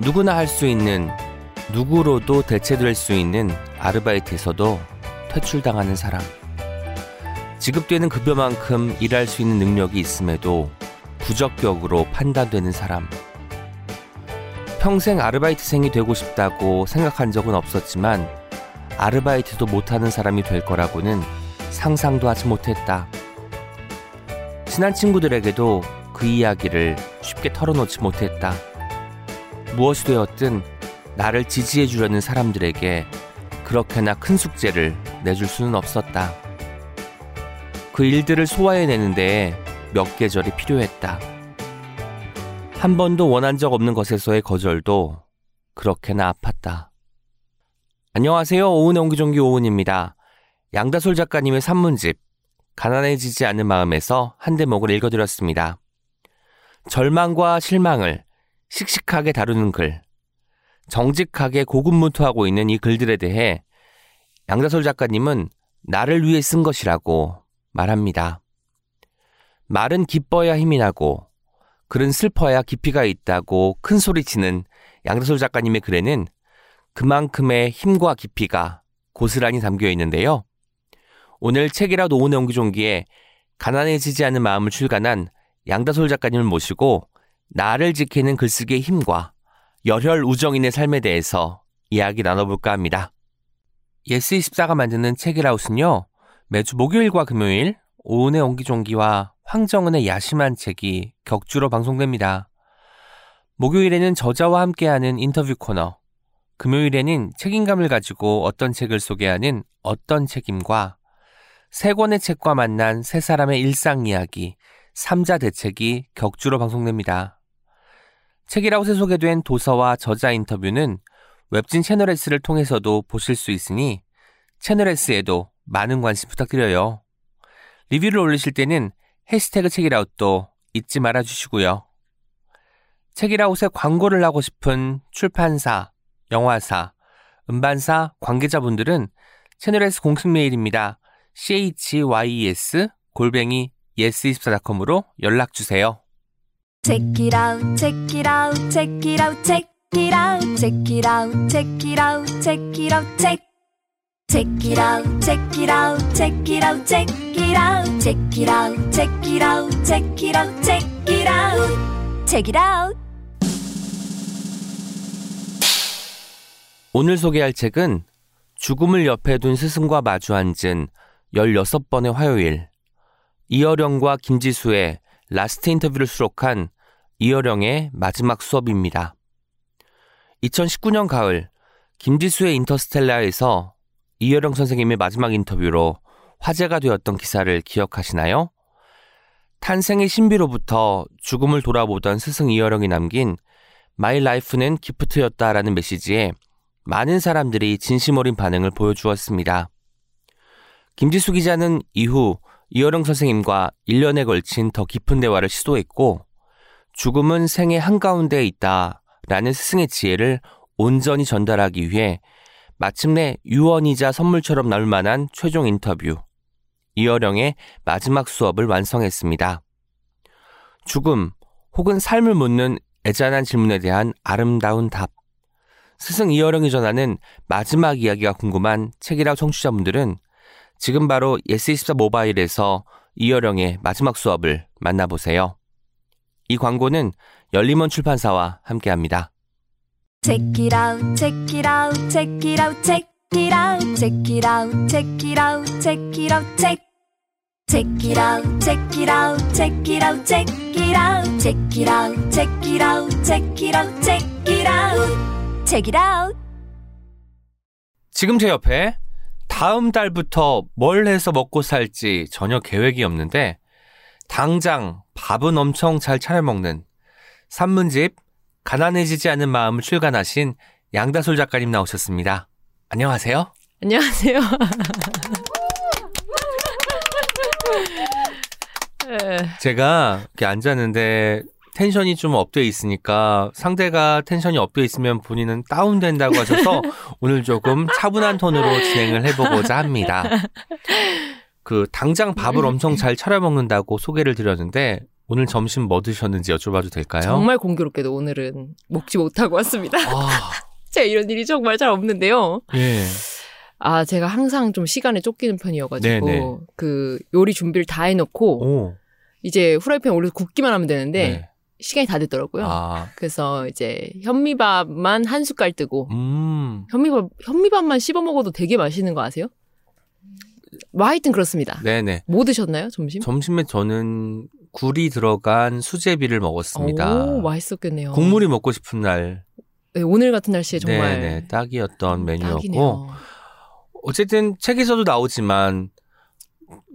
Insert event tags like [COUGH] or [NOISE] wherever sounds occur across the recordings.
누구나 할 수 있는 누구로도 대체될 수 있는 아르바이트에서도 퇴출당하는 사람. 지급되는 급여만큼 일할 수 있는 능력이 있음에도 부적격으로 판단되는 사람. 평생 아르바이트생이 되고 싶다고 생각한 적은 없었지만 아르바이트도 못하는 사람이 될 거라고는 상상도 하지 못했다. 친한 친구들에게도 그 이야기를 쉽게 털어놓지 못했다. 무엇이 되었든 나를 지지해 주려는 사람들에게 그렇게나 큰 숙제를 내줄 수는 없었다. 그 일들을 소화해내는데 몇 계절이 필요했다. 한 번도 원한 적 없는 것에서의 거절도 그렇게나 아팠다. 안녕하세요. 오은의 옹기종기 오은입니다. 양다솔 작가님의 산문집 가난해지지 않는 마음에서 한 대목을 읽어드렸습니다. 절망과 실망을 씩씩하게 다루는 글, 정직하게 고군무투하고 있는 이 글들에 대해 양다솔 작가님은 나를 위해 쓴 것이라고 말합니다. 말은 기뻐야 힘이 나고 글은 슬퍼야 깊이가 있다고 큰 소리치는 양다솔 작가님의 글에는 그만큼의 힘과 깊이가 고스란히 담겨 있는데요. 오늘 책읽아웃 오은의 옹기종기에 가난해지지 않는 마음을 출간한 양다솔 작가님을 모시고 나를 지키는 글쓰기의 힘과 열혈 우정인의 삶에 대해서 이야기 나눠볼까 합니다. 예스24가 만드는 책읽아웃은요, 매주 목요일과 금요일 오은의 옹기종기와 황정은의 야심한 책이 격주로 방송됩니다. 목요일에는 저자와 함께하는 인터뷰 코너, 금요일에는 책임감을 가지고 어떤 책을 소개하는 어떤 책임과 세 권의 책과 만난 세 사람의 일상 이야기, 삼자 대책이 격주로 방송됩니다. 책이라웃에 소개된 도서와 저자 인터뷰는 웹진 채널 S를 통해서도 보실 수 있으니 채널 S에도 많은 관심 부탁드려요. 리뷰를 올리실 때는 해시태그 책이라웃도 잊지 말아 주시고요. 책이라웃에 광고를 하고 싶은 출판사, 영화사, 음반사 관계자분들은 채널 S 공식 메일입니다. chys 골뱅이 yes24.com으로 연락 주세요. Check it out, check it out, check it out, check it out, check it out, check it out, check it out, check. Check it out, check it out, check it out, check it out, check it out, check it out, check it out, check it out, check it out. 오늘 소개할 책은 죽음을 옆에 둔 스승과 마주 앉은 16번의 화요일. 이어령과 김지수의 라스트 인터뷰를 수록한 이어령의 마지막 수업입니다. 2019년 가을, 김지수의 인터스텔라에서 이어령 선생님의 마지막 인터뷰로 화제가 되었던 기사를 기억하시나요? 탄생의 신비로부터 죽음을 돌아보던 스승 이어령이 남긴 My life는 gift였다라는 메시지에 많은 사람들이 진심 어린 반응을 보여주었습니다. 김지수 기자는 이후 이어령 선생님과 1년에 걸친 더 깊은 대화를 시도했고 죽음은 생의 한가운데에 있다 라는 스승의 지혜를 온전히 전달하기 위해 마침내 유언이자 선물처럼 나올 만한 최종 인터뷰 이어령의 마지막 수업을 완성했습니다. 죽음 혹은 삶을 묻는 애잔한 질문에 대한 아름다운 답 스승 이어령이 전하는 마지막 이야기가 궁금한 책이라 청취자분들은 지금 바로 예스24 모바일에서 이어령의 마지막 수업을 만나보세요. 이 광고는 열림원 출판사와 함께합니다. Check it out, check it out, check it out, check it out, check it out, check it out, check it out, check. Check it out, check it out, check it out, check it out, check it out, check it out, check it out, check it out, check it out. 지금 제 옆에 다음 달부터 뭘 해서 먹고 살지 전혀 계획이 없는데 당장 밥은 엄청 잘 차려 먹는 산문집 가난해지지 않은 마음을 출간하신 양다솔 작가님 나오셨습니다. 안녕하세요. 안녕하세요. 네. 제가 이렇게 앉았는데 tension이 좀 up돼 있으니까 상대가 tension이 up돼 있으면 본인은 다운된다고 하셔서 [LAUGHS] 오늘 조금 차분한 톤으로 진행을 해보고자 합니다. 그 당장 밥을 엄청 잘 차려 먹는다고 소개를 드렸는데 오늘 점심 뭐 드셨는지 여쭤봐도 될까요? 정말 공교롭게도 오늘은 먹지 못하고 왔습니다. 아, [LAUGHS] 제가 이런 일이 정말 잘 없는데요. 예. 아, 제가 항상 좀 시간에 쫓기는 편이어가지고, 네네. 그 요리 준비를 다 해놓고, 오. 이제 후라이팬 올려서 굽기만 하면 되는데, 네. 시간이 다 됐더라고요. 아, 그래서 이제 현미밥만 한 숟갈 뜨고, 음. 현미밥, 현미밥만 씹어 먹어도 되게 맛있는 거 아세요? 뭐 하여튼 그렇습니다. 네네. 뭐 드셨나요, 점심? 점심에 저는 굴이 들어간 수제비를 먹었습니다. 오, 맛있었겠네요. 국물이 먹고 싶은 날, 네, 오늘 같은 날씨에 정말 네네, 딱이었던 메뉴였고, 딱이네요. 어쨌든 책에서도 나오지만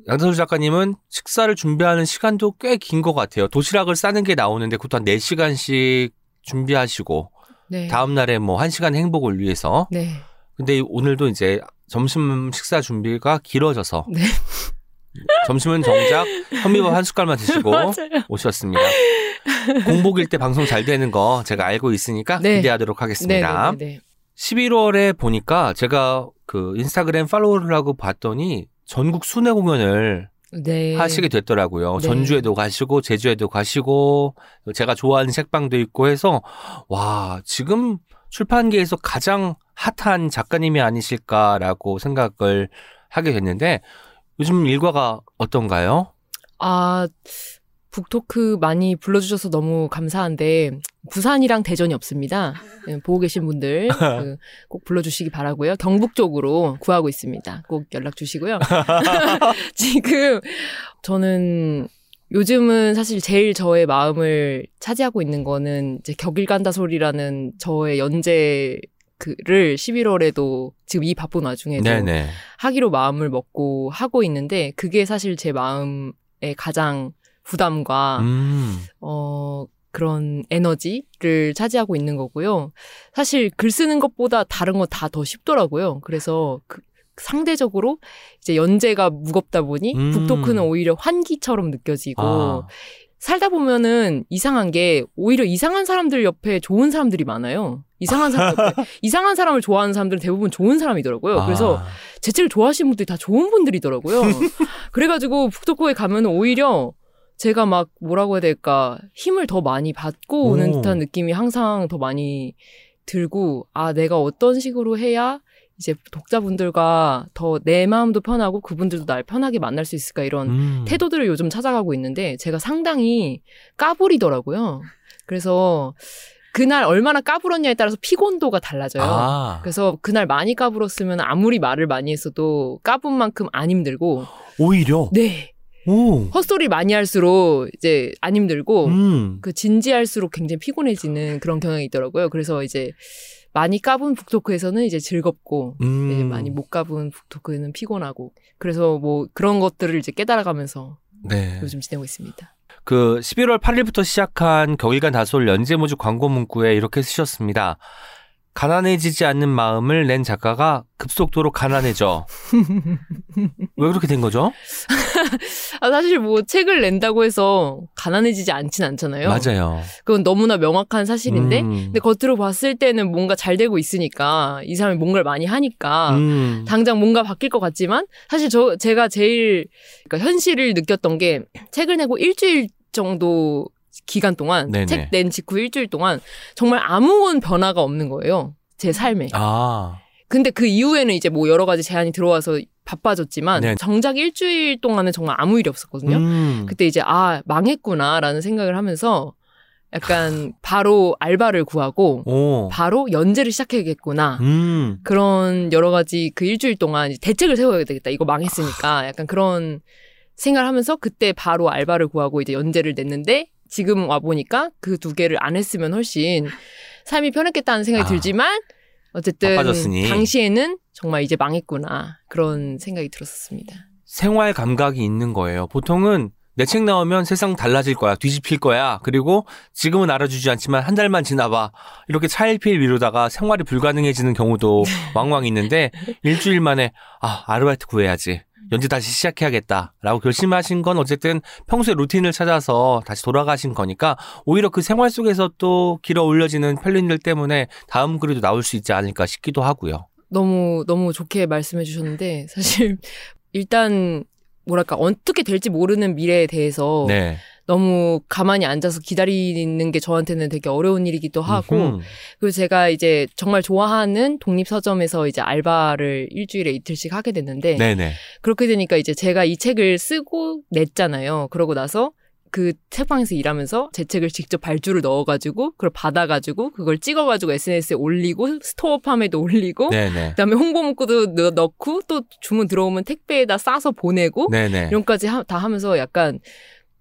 양선수 작가님은 식사를 준비하는 시간도 꽤 긴 것 같아요. 도시락을 싸는 게 나오는데 그것도 한 4시간씩 준비하시고 네. 다음 날에 뭐 1시간 행복을 위해서 네. 근데 오늘도 이제 점심 식사 준비가 길어져서 네. 점심은 정작 현미밥 한 숟갈만 드시고. [LAUGHS] 오셨습니다. 공복일 때 방송 잘 되는 거 제가 알고 있으니까 네. 기대하도록 하겠습니다. 네, 네, 네. 11월에 보니까 제가 그 인스타그램 팔로우를 하고 봤더니 전국 순회 공연을 네. 하시게 됐더라고요. 네. 전주에도 가시고 제주에도 가시고 제가 좋아하는 책방도 있고 해서 와 지금 출판계에서 가장 핫한 작가님이 아니실까라고 생각을 하게 됐는데 요즘 일과가 어떤가요? 아, 북토크 많이 불러주셔서 너무 감사한데, 부산이랑 대전이 없습니다. 네, 보고 계신 분들, [LAUGHS] 그, 꼭 불러주시기 바라고요 경북 쪽으로 구하고 있습니다. 꼭 연락 주시고요. [LAUGHS] [LAUGHS] 지금, 저는, 요즘은 사실 제일 저의 마음을 차지하고 있는 거는 이제 격일 간다 소리라는 저의 연재 그를 11월에도 지금 이 바쁜 와중에도 네네. 하기로 마음을 먹고 하고 있는데 그게 사실 제 마음의 가장 부담과 음. 어 그런 에너지를 차지하고 있는 거고요. 사실 글 쓰는 것보다 다른 건 다 더 쉽더라고요. 그래서 그 상대적으로 이제 연재가 무겁다 보니 음. 북토크는 오히려 환기처럼 느껴지고 아, 살다 보면은 이상한 게 오히려 이상한 사람들 옆에 좋은 사람들이 많아요. 이상한 사람 옆에 [LAUGHS] 이상한 사람을 좋아하는 사람들은 대부분 좋은 사람이더라고요. 그래서 아, 제 책을 좋아하시는 분들이 다 좋은 분들이더라고요. [LAUGHS] 그래가지고 북토크에 가면 오히려 제가 막 뭐라고 해야 될까 힘을 더 많이 받고 오는 오. 듯한 느낌이 항상 더 많이 들고 아 내가 어떤 식으로 해야 이제 독자분들과 더 내 마음도 편하고 그분들도 날 편하게 만날 수 있을까 이런 음. 태도들을 요즘 찾아가고 있는데 제가 상당히 까불이더라고요. 그래서 그날 얼마나 까불었냐에 따라서 피곤도가 달라져요. 아, 그래서 그날 많이 까불었으면 아무리 말을 많이 했어도 까분 만큼 안 힘들고 오히려 네 오. 헛소리 많이 할수록 이제 안 힘들고 음. 그 진지할수록 굉장히 피곤해지는 그런 경향이 있더라고요. 그래서 이제 많이 까분 북토크에서는 이제 즐겁고 음. 이제 많이 못 까분 북토크에는 피곤하고 그래서 뭐 그런 것들을 이제 깨달아가면서 네. 요즘 지내고 있습니다. 그 11월 8일부터 시작한 겨울간 다솔 연재모집 광고 문구에 이렇게 쓰셨습니다. 가난해지지 않는 마음을 낸 작가가 급속도로 가난해져. [LAUGHS] 왜 그렇게 된 거죠? [LAUGHS] 아, 사실 뭐 책을 낸다고 해서 가난해지지 않진 않잖아요. 맞아요. 그건 너무나 명확한 사실인데 음. 근데 겉으로 봤을 때는 뭔가 잘 되고 있으니까 이 사람이 뭔가를 많이 하니까 음. 당장 뭔가 바뀔 것 같지만 사실 저 제가 제일 그러니까 현실을 느꼈던 게 책을 내고 일주일 정도 기간 동안. 책 낸 직후 일주일 동안 정말 아무런 변화가 없는 거예요. 제 삶에. 아. 근데 그 이후에는 이제 뭐 여러 가지 제한이 들어와서 바빠졌지만 네. 정작 일주일 동안은 정말 아무 일이 없었거든요. 음. 그때 이제 아 망했구나라는 생각을 하면서 약간 바로 알바를 구하고 오. 바로 연재를 시작해야겠구나. 음. 그런 여러 가지 그 일주일 동안 이제 대책을 세워야 되겠다. 이거 망했으니까 약간 그런 생각을 하면서 그때 바로 알바를 구하고 이제 연재를 냈는데 지금 와 보니까 그 두 개를 안 했으면 훨씬 삶이 편했겠다는 생각이 아. 들지만 어쨌든 바빠졌으니. 당시에는 정말 이제 망했구나 그런 생각이 들었었습니다. 생활 감각이 있는 거예요. 보통은 내 책 나오면 세상 달라질 거야. 뒤집힐 거야. 그리고 지금은 알아주지 않지만 한 달만 지나봐. 이렇게 차일피일 미루다가 생활이 불가능해지는 경우도 [LAUGHS] 왕왕 있는데 일주일 만에 아, 아르바이트 구해야지. 연재 다시 시작해야겠다. 라고 결심하신 건 어쨌든 평소에 루틴을 찾아서 다시 돌아가신 거니까 오히려 그 생활 속에서 또 길어 올려지는 편린들 때문에 다음 글에도 나올 수 있지 않을까 싶기도 하고요. 너무 너무 좋게 말씀해 주셨는데 사실 [LAUGHS] 일단 뭐랄까 어떻게 될지 모르는 미래에 대해서 네. 너무 가만히 앉아서 기다리는 게 저한테는 되게 어려운 일이기도 하고. 그리고 제가 이제 정말 좋아하는 독립 서점에서 이제 알바를 일주일에 이틀씩 하게 됐는데 네네. 그렇게 되니까 이제 제가 이 책을 쓰고 냈잖아요. 그러고 나서 그 책방에서 일하면서 제 책을 직접 발주를 넣어가지고 그걸 받아가지고 그걸 찍어가지고 SNS에 올리고 스토어팜에도 올리고 네네. 그다음에 홍보 문구도 넣- 넣고 또 주문 들어오면 택배에다 싸서 보내고 네네. 이런 까지 하- 다 하면서 약간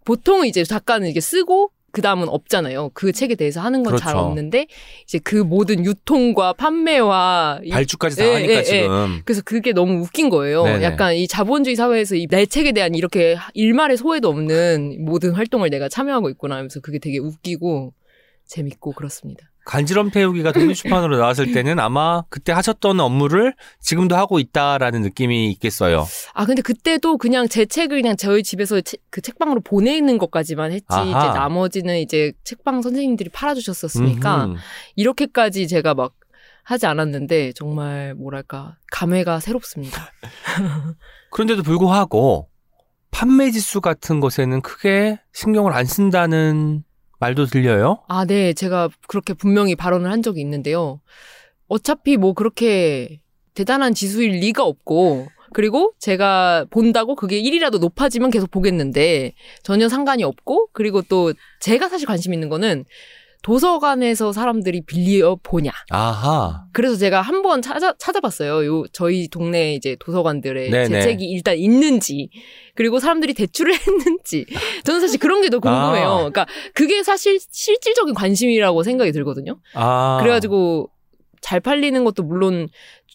보통은 이제 작가는 이게 쓰고 그 다음은 없잖아요. 그 책에 대해서 하는 건잘 그렇죠. 없는데 이제 그 모든 유통과 판매와 이- 발주까지 다 예, 하니까 예, 예. 지금. 그래서 그게 너무 웃긴 거예요. 네네. 약간 이 자본주의 사회에서 이 내 책에 대한 이렇게 일말의 소외도 없는 모든 활동을 내가 참여하고 있구나 하면서 그게 되게 웃기고 재밌고 그렇습니다. 간지럼 태우기가 독립出版으로 나왔을 때는 아마 그때 하셨던 업무를 지금도 하고 있다라는 느낌이 있겠어요. 아 근데 그때도 그냥 제 책을 그냥 저희 집에서 체- 그 책방으로 보내는 것까지만 했지 아하. 이제 나머지는 이제 책방 선생님들이 팔아주셨었으니까 음흠. 이렇게까지 제가 막 하지 않았는데 정말 뭐랄까 감회가 새롭습니다. [LAUGHS] 그런데도 불구하고 판매 지수 같은 것에는 크게 신경을 안 쓴다는 말도 들려요. 아, 네. 제가 그렇게 분명히 발언을 한 적이 있는데요. 어차피 뭐 그렇게 대단한 지수일 리가 없고, 그리고 제가 본다고 그게 1이라도 높아지면 계속 보겠는데, 전혀 상관이 없고, 그리고 또 제가 사실 관심 있는 거는 도서관에서 사람들이 빌려 보냐. 아하. 그래서 제가 한번 찾아, 찾아봤어요. 요, 저희 동네 이제 도서관들에 네네. 제 책이 일단 있는지, 그리고 사람들이 대출을 [LAUGHS] 했는지. 저는 사실 그런 게 더 궁금해요. 아. 그러니까 그게 사실 실질적인 관심이라고 생각이 들거든요. 아. 그래가지고 잘 팔리는 것도 물론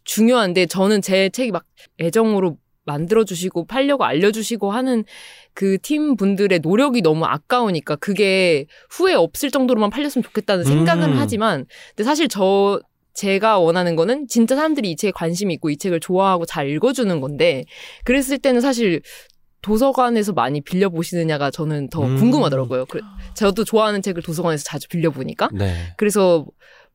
중요한데 저는 제 책이 막 애정으로 만들어주시고 팔려고 알려주시고 하는 그 팀 분들의 노력이 너무 아까우니까 그게 후회 없을 정도로만 팔렸으면 좋겠다는 생각은 음. 하지만 근데 사실 저 제가 원하는 거는 진짜 사람들이 이 책에 관심이 있고 이 책을 좋아하고 잘 읽어주는 건데 그랬을 때는 사실 도서관에서 많이 빌려 보시느냐가 저는 더 음. 궁금하더라고요. 그래- 저도 좋아하는 책을 도서관에서 자주 빌려 보니까 네. 그래서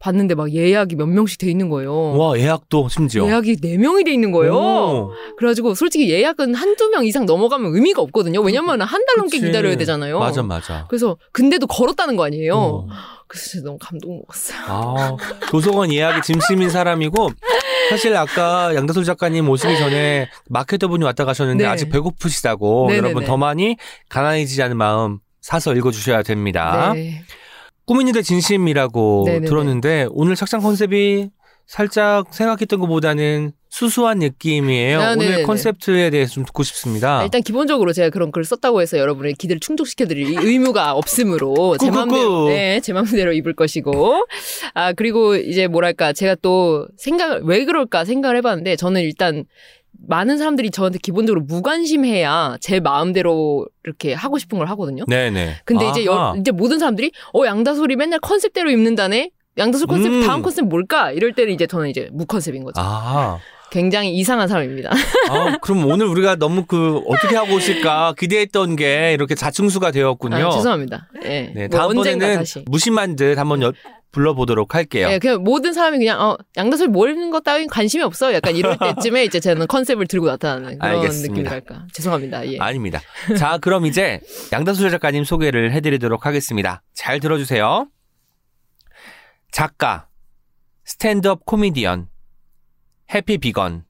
봤는데 막 예약이 몇 명씩 돼 있는 거예요. 와 예약도 심지어. 예약이 네명이 돼 있는 거예요. 오. 그래가지고 솔직히 예약은 한두 명 이상 넘어가면 의미가 없거든요. 왜냐면 한 달 넘게 그치. 기다려야 되잖아요. 맞아 맞아. 그래서 근데도 걸었다는 거 아니에요. 어. 그래서 진짜 너무 감동 먹었어요. 아, 도서관 예약이 짐심인 사람이고 사실 아까 양다솔 작가님 오시기 전에 마케터분이 왔다 가셨는데 네. 아직 배고프시다고 네네네. 여러분 더 많이 가난해지지 않은 마음 사서 읽어주셔야 됩니다. 네. 꾸민이들 진심이라고 네네네. 들었는데 오늘 착장 컨셉이 살짝 생각했던 것보다는 수수한 느낌이에요. 아, 오늘. 컨셉트에 대해서 좀 듣고 싶습니다. 아, 일단 기본적으로 제가 그런 글을 썼다고 해서 여러분의 기대를 충족시켜드릴 이 의무가 [LAUGHS] 없으므로 제. 마음대로 네, 제 마음대로 입을 것이고 아 그리고 이제 뭐랄까 제가 또 생각을 왜 그럴까 생각을 해봤는데 저는 일단 많은 사람들이 저한테 기본적으로 무관심해야 제 마음대로 이렇게 하고 싶은 걸 하거든요. 네네. 근데 이제 아하. 여, 이제 모든 사람들이 어 양다솔이 맨날 컨셉대로 입는다네. 양다솔 컨셉 음. 다음 컨셉 뭘까? 이럴 때는 이제 저는 이제 무 컨셉인 거죠. 아, 굉장히 이상한 사람입니다. [LAUGHS] 아, 그럼 오늘 우리가 너무 그 어떻게 하고 오실까 기대했던 게 이렇게 자충수가 되었군요. 아, 죄송합니다. 예. 네, 뭐 언젠가 다음번에는. 무심한 듯 한번 여- 불러보도록 할게요. 예, 그냥 모든 사람이 그냥 어 양다솔 뭐 입는 것 따윈 관심이 없어. 약간 이럴 때쯤에 이제 저는 컨셉을 들고 나타나는 그런 알겠습니다. 느낌이랄까. 죄송합니다. 예. 아닙니다. 자, 그럼 이제 양다솔 작가님 소개를 해드리도록 하겠습니다. 잘 들어주세요. 작가, 스탠드업 코미디언, 해피 비건.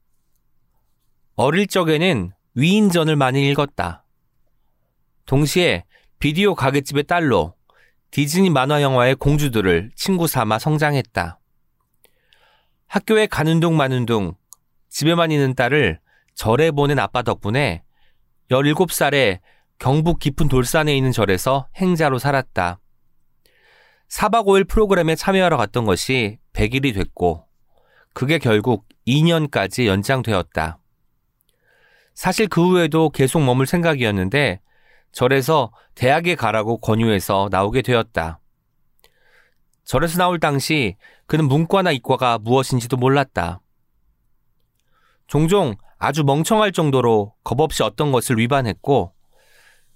어릴 적에는 위인전을 많이 읽었다. 동시에 비디오 가게집의 딸로 디즈니 만화 영화의 공주들을 친구 삼아 성장했다. 학교에 가는 둥 마는 둥 집에만 있는 딸을 절에 보낸 아빠 덕분에 17살에 경북 깊은 돌산에 있는 절에서 행자로 살았다. 4박 5일 프로그램에 참여하러 갔던 것이 100일이 됐고, 그게 결국 2년까지 연장되었다. 사실 그 후에도 계속 머물 생각이었는데, 절에서 대학에 가라고 권유해서 나오게 되었다. 절에서 나올 당시 그는 문과나 이과가 무엇인지도 몰랐다. 종종 아주 멍청할 정도로 겁없이 어떤 것을 위반했고,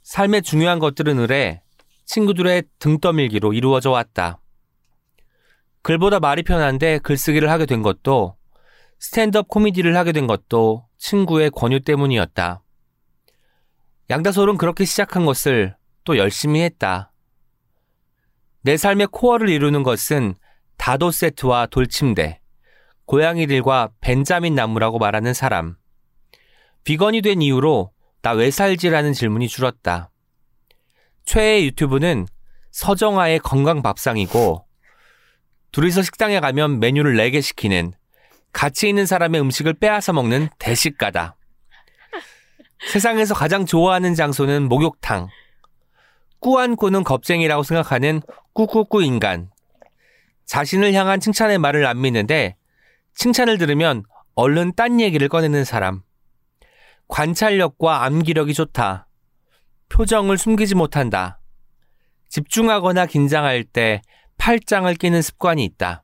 삶의 중요한 것들은 의뢰 친구들의 등 떠밀기로 이루어져 왔다. 글보다 말이 편한데 글쓰기를 하게 된 것도, 스탠드업 코미디를 하게 된 것도 친구의 권유 때문이었다. 양다솔은 그렇게 시작한 것을 또 열심히 했다. 내 삶의 코어를 이루는 것은 다도 세트와 돌침대, 고양이들과 벤자민 나무라고 말하는 사람. 비건이 된 이후로 나 왜 살지라는 질문이 줄었다. 최애 유튜브는 서정아의 건강 밥상이고 둘이서 식당에 가면 메뉴를 4개 시키는 가치 있는 사람의 음식을 빼앗아 먹는 대식가다. 세상에서 가장 좋아하는 장소는 목욕탕. 꾸안꾸는 겁쟁이라고 생각하는 꾸꾸꾸 인간. 자신을 향한 칭찬의 말을 안 믿는데 칭찬을 들으면 얼른 딴 얘기를 꺼내는 사람. 관찰력과 암기력이 좋다. 표정을 숨기지 못한다. 집중하거나 긴장할 때 팔짱을 끼는 습관이 있다.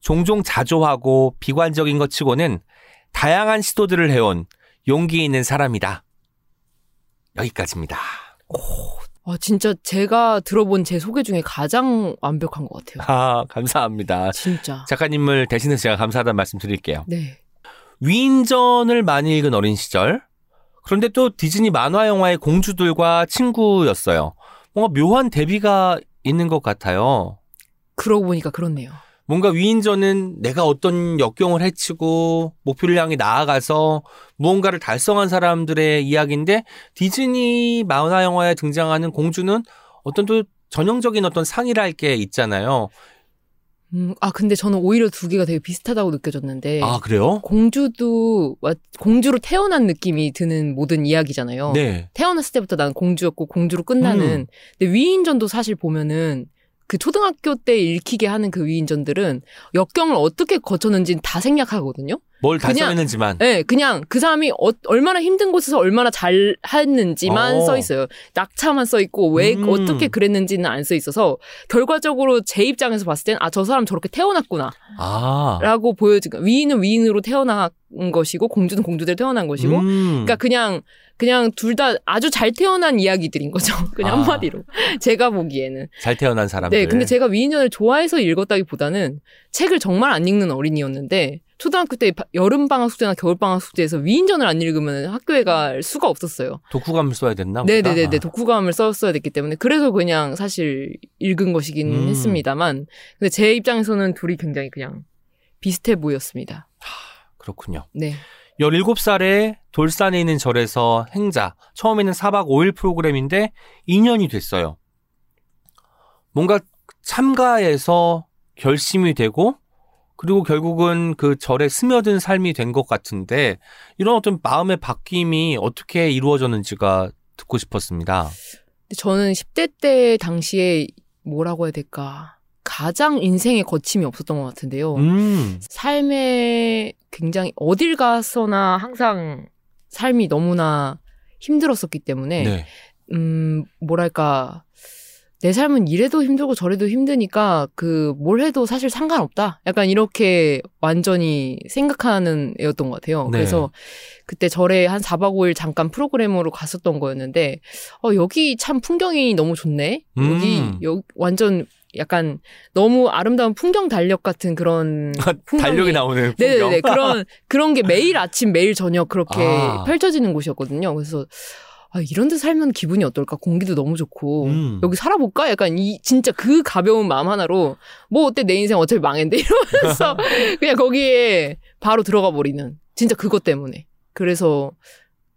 종종 자조하고 비관적인 것 치고는 다양한 시도들을 해온 용기 있는 사람이다. 여기까지입니다. 아, 진짜 제가 들어본 제 소개 중에 가장 완벽한 것 같아요. 아, 감사합니다. 진짜. 작가님을 대신해서 제가 감사하다는 말씀 드릴게요. 네. 위인전을 많이 읽은 어린 시절. 그런데 또 디즈니 만화 영화의 공주들과 친구였어요. 뭔가 묘한 대비가 있는 것 같아요. 그러고 보니까 그렇네요. 뭔가 위인전은 내가 어떤 역경을 해치고 목표를 향해 나아가서 무언가를 달성한 사람들의 이야기인데 디즈니 만화 영화에 등장하는 공주는 어떤 또 전형적인 어떤 상이랄 게 있잖아요. 음, 아, 근데 저는 오히려 두 개가 되게 비슷하다고 느껴졌는데. 아, 그래요? 공주도, 와- 공주로 태어난 느낌이 드는 모든 이야기잖아요. 네. 태어났을 때부터 난 공주였고 공주로 끝나는. 음. 근데 위인전도 사실 보면은 그 초등학교 때 읽히게 하는 그 위인전들은 역경을 어떻게 거쳤는지는 다 생략하거든요. 뭘 달성했는지만. 네, 그냥 그 사람이 어- 얼마나 힘든 곳에서 얼마나 잘 했는지만 어. 써 있어요. 낙차만 써 있고 왜 음. 어떻게 그랬는지는 안 써 있어서 결과적으로 제 입장에서 봤을 땐 아 저 사람 저렇게 태어났구나라고 아. 보여지고 위인은 위인으로 태어난 것이고 공주는 공주대로 태어난 것이고 음. 그러니까 그냥 그냥 둘 다 아주 잘 태어난 이야기들인 거죠. [LAUGHS] 그냥 아. 한마디로 제가 보기에는. 잘 태어난 사람들. 네, 근데 제가 위인전을 좋아해서 읽었다기보다는 책을 정말 안 읽는 어린이였는데 초등학교 때 바- 여름 방학 숙제나 겨울 방학 숙제에서 위인전을 안 읽으면 학교에 갈 수가 없었어요. 독후감을 써야 됐나? 보다? 네네네네. 독후감을 썼어야 됐기 때문에. 그래서 그냥 사실 읽은 것이긴 음. 했습니다만. 근데 제 입장에서는 둘이 굉장히 그냥 비슷해 보였습니다. 그렇군요. 네. 17살에 돌산에 있는 절에서 행자. 처음에는 4박 5일 프로그램인데 2년이 됐어요. 뭔가 참가해서 결심이 되고 그리고 결국은 그 절에 스며든 삶이 된 것 같은데 이런 어떤 마음의 바뀜이 어떻게 이루어졌는지가 듣고 싶었습니다. 저는 10대 때 당시에 뭐라고 해야 될까. 가장 인생에 거침이 없었던 것 같은데요. 음. 삶에 굉장히 어딜 가서나 항상 삶이 너무나 힘들었었기 때문에 네. 음, 뭐랄까. 내 삶은 이래도 힘들고 저래도 힘드니까 그 뭘 해도 사실 상관없다. 약간 이렇게 완전히 생각하는 애였던 것 같아요. 네. 그래서 그때 절에 한 4박 5일 잠깐 프로그램으로 갔었던 거였는데 어 여기 참 풍경이 너무 좋네. 여기 음. 여 완전 약간 너무 아름다운 풍경 달력 같은 그런 [LAUGHS] 풍경이- 달력이 나오는 풍경. 네네네. 그런, 그런 게 매일 아침, 매일 저녁 그렇게 아. 펼쳐지는 곳이었거든요. 그래서, 아, 이런 데 살면 기분이 어떨까? 공기도 너무 좋고. 음. 여기 살아볼까? 약간 이, 진짜 그 가벼운 마음 하나로, 뭐 어때? 내 인생 어차피 망했는데? [LAUGHS] 이러면서 그냥 거기에 바로 들어가 버리는. 진짜 그것 때문에. 그래서,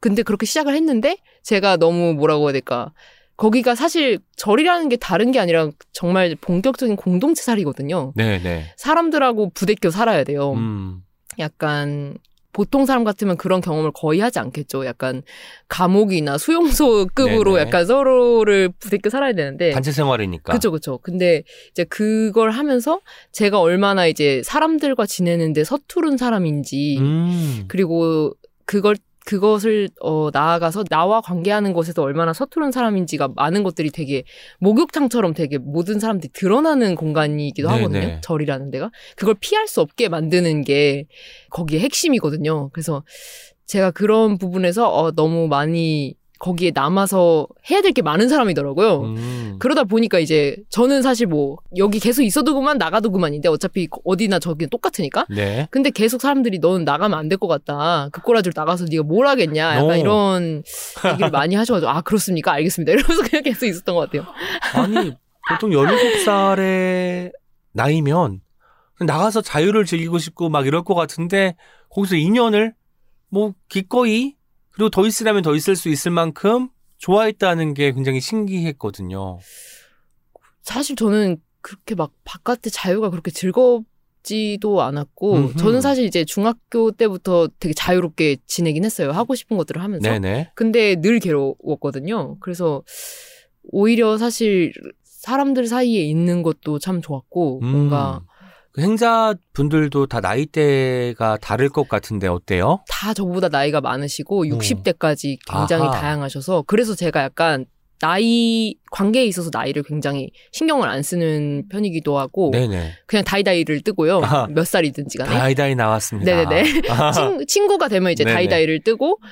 근데 그렇게 시작을 했는데, 제가 너무 뭐라고 해야 될까. 거기가 사실 절이라는 게 다른 게 아니라 정말 본격적인 공동체 살이거든요. 네네. 사람들하고 부대껴 살아야 돼요. 음. 약간 보통 사람 같으면 그런 경험을 거의 하지 않겠죠. 약간 감옥이나 수용소급으로 네네. 약간 서로를 부대껴 살아야 되는데. 단체 생활이니까. 그쵸, 그쵸. 근데 이제 그걸 하면서 제가 얼마나 이제 사람들과 지내는데 서투른 사람인지, 음. 그리고 그걸 그것을 어 나아가서 나와 관계하는 것에서 얼마나 서투른 사람인지가 많은 것들이 되게 목욕탕처럼 되게 모든 사람들이 드러나는 공간이기도 네네. 하거든요. 절이라는 데가 그걸 피할 수 없게 만드는 게 거기에 핵심이거든요. 그래서 제가 그런 부분에서 어 너무 많이 거기에 남아서 해야 될 게 많은 사람이더라고요. 음. 그러다 보니까 이제 저는 사실 뭐 여기 계속 있어도 그만 나가도 그만인데 어차피 어디나 저기 똑같으니까. 네. 근데 계속 사람들이 너는 나가면 안 될 것 같다. 그 꼬라지로 나가서 네가 뭘 하겠냐. 약간 오. 이런 얘기를 많이 하셔가지고 아 그렇습니까? 알겠습니다. 이러면서 [LAUGHS] 그냥 계속 있었던 것 같아요. 아니 보통 17살의 나이면 나가서 자유를 즐기고 싶고 막 이럴 것 같은데 거기서 2년을 뭐 기꺼이 그리고 더 있으려면 더 있을 수 있을 만큼 좋아했다는 게 굉장히 신기했거든요. 사실 저는 그렇게 막 바깥의 자유가 그렇게 즐겁지도 않았고 음흠. 저는 사실 이제 중학교 때부터 되게 자유롭게 지내긴 했어요. 하고 싶은 것들을 하면서. 네네. 근데 늘 괴로웠거든요. 그래서 오히려 사실 사람들 사이에 있는 것도 참 좋았고 뭔가 음. 그 행자분들도 다 나이대가 다를 것 같은데 어때요? 다 저보다 나이가 많으시고 60대까지 굉장히 음. 아하. 다양하셔서 그래서 제가 약간 나이 관계에 있어서 나이를 굉장히 신경을 안 쓰는 편이기도 하고 네네. 그냥 다이다이를 뜨고요. 아하. 몇 살이든지 간에. 다이다이 나왔습니다. 네네네. 친, 친구가 되면 이제 네네. 다이다이를 뜨고 그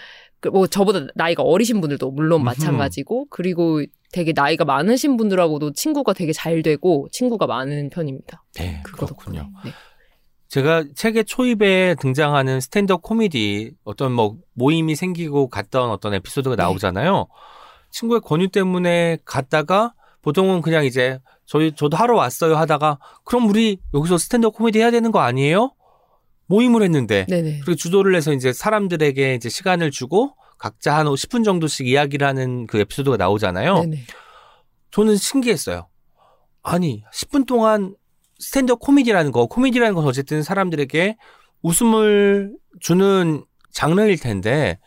뭐 저보다 나이가 어리신 분들도 물론. 마찬가지고 그리고 되게 나이가 많으신 분들하고도 친구가 되게 잘 되고 친구가 많은 편입니다. 네, 그렇군요. 네. 제가 책의 초입에 등장하는 스탠드업 코미디 어떤 뭐 모임이 생기고 갔던 어떤 에피소드가 네. 나오잖아요. 친구의 권유 때문에 갔다가 보통은 그냥 이제 저희 저도 하러 왔어요 하다가 그럼 우리 여기서 스탠드업 코미디 해야 되는 거 아니에요? 모임을 했는데 네네. 그리고 주도를 해서 이제 사람들에게 이제 시간을 주고 각자 한 10분 정도씩 이야기를 하는 그 에피소드가 나오잖아요. 네네. 저는 신기했어요. 아니, 10분 동안 스탠드업 코미디라는 거, 코미디라는 건 어쨌든 사람들에게 웃음을 주는 장르일 텐데,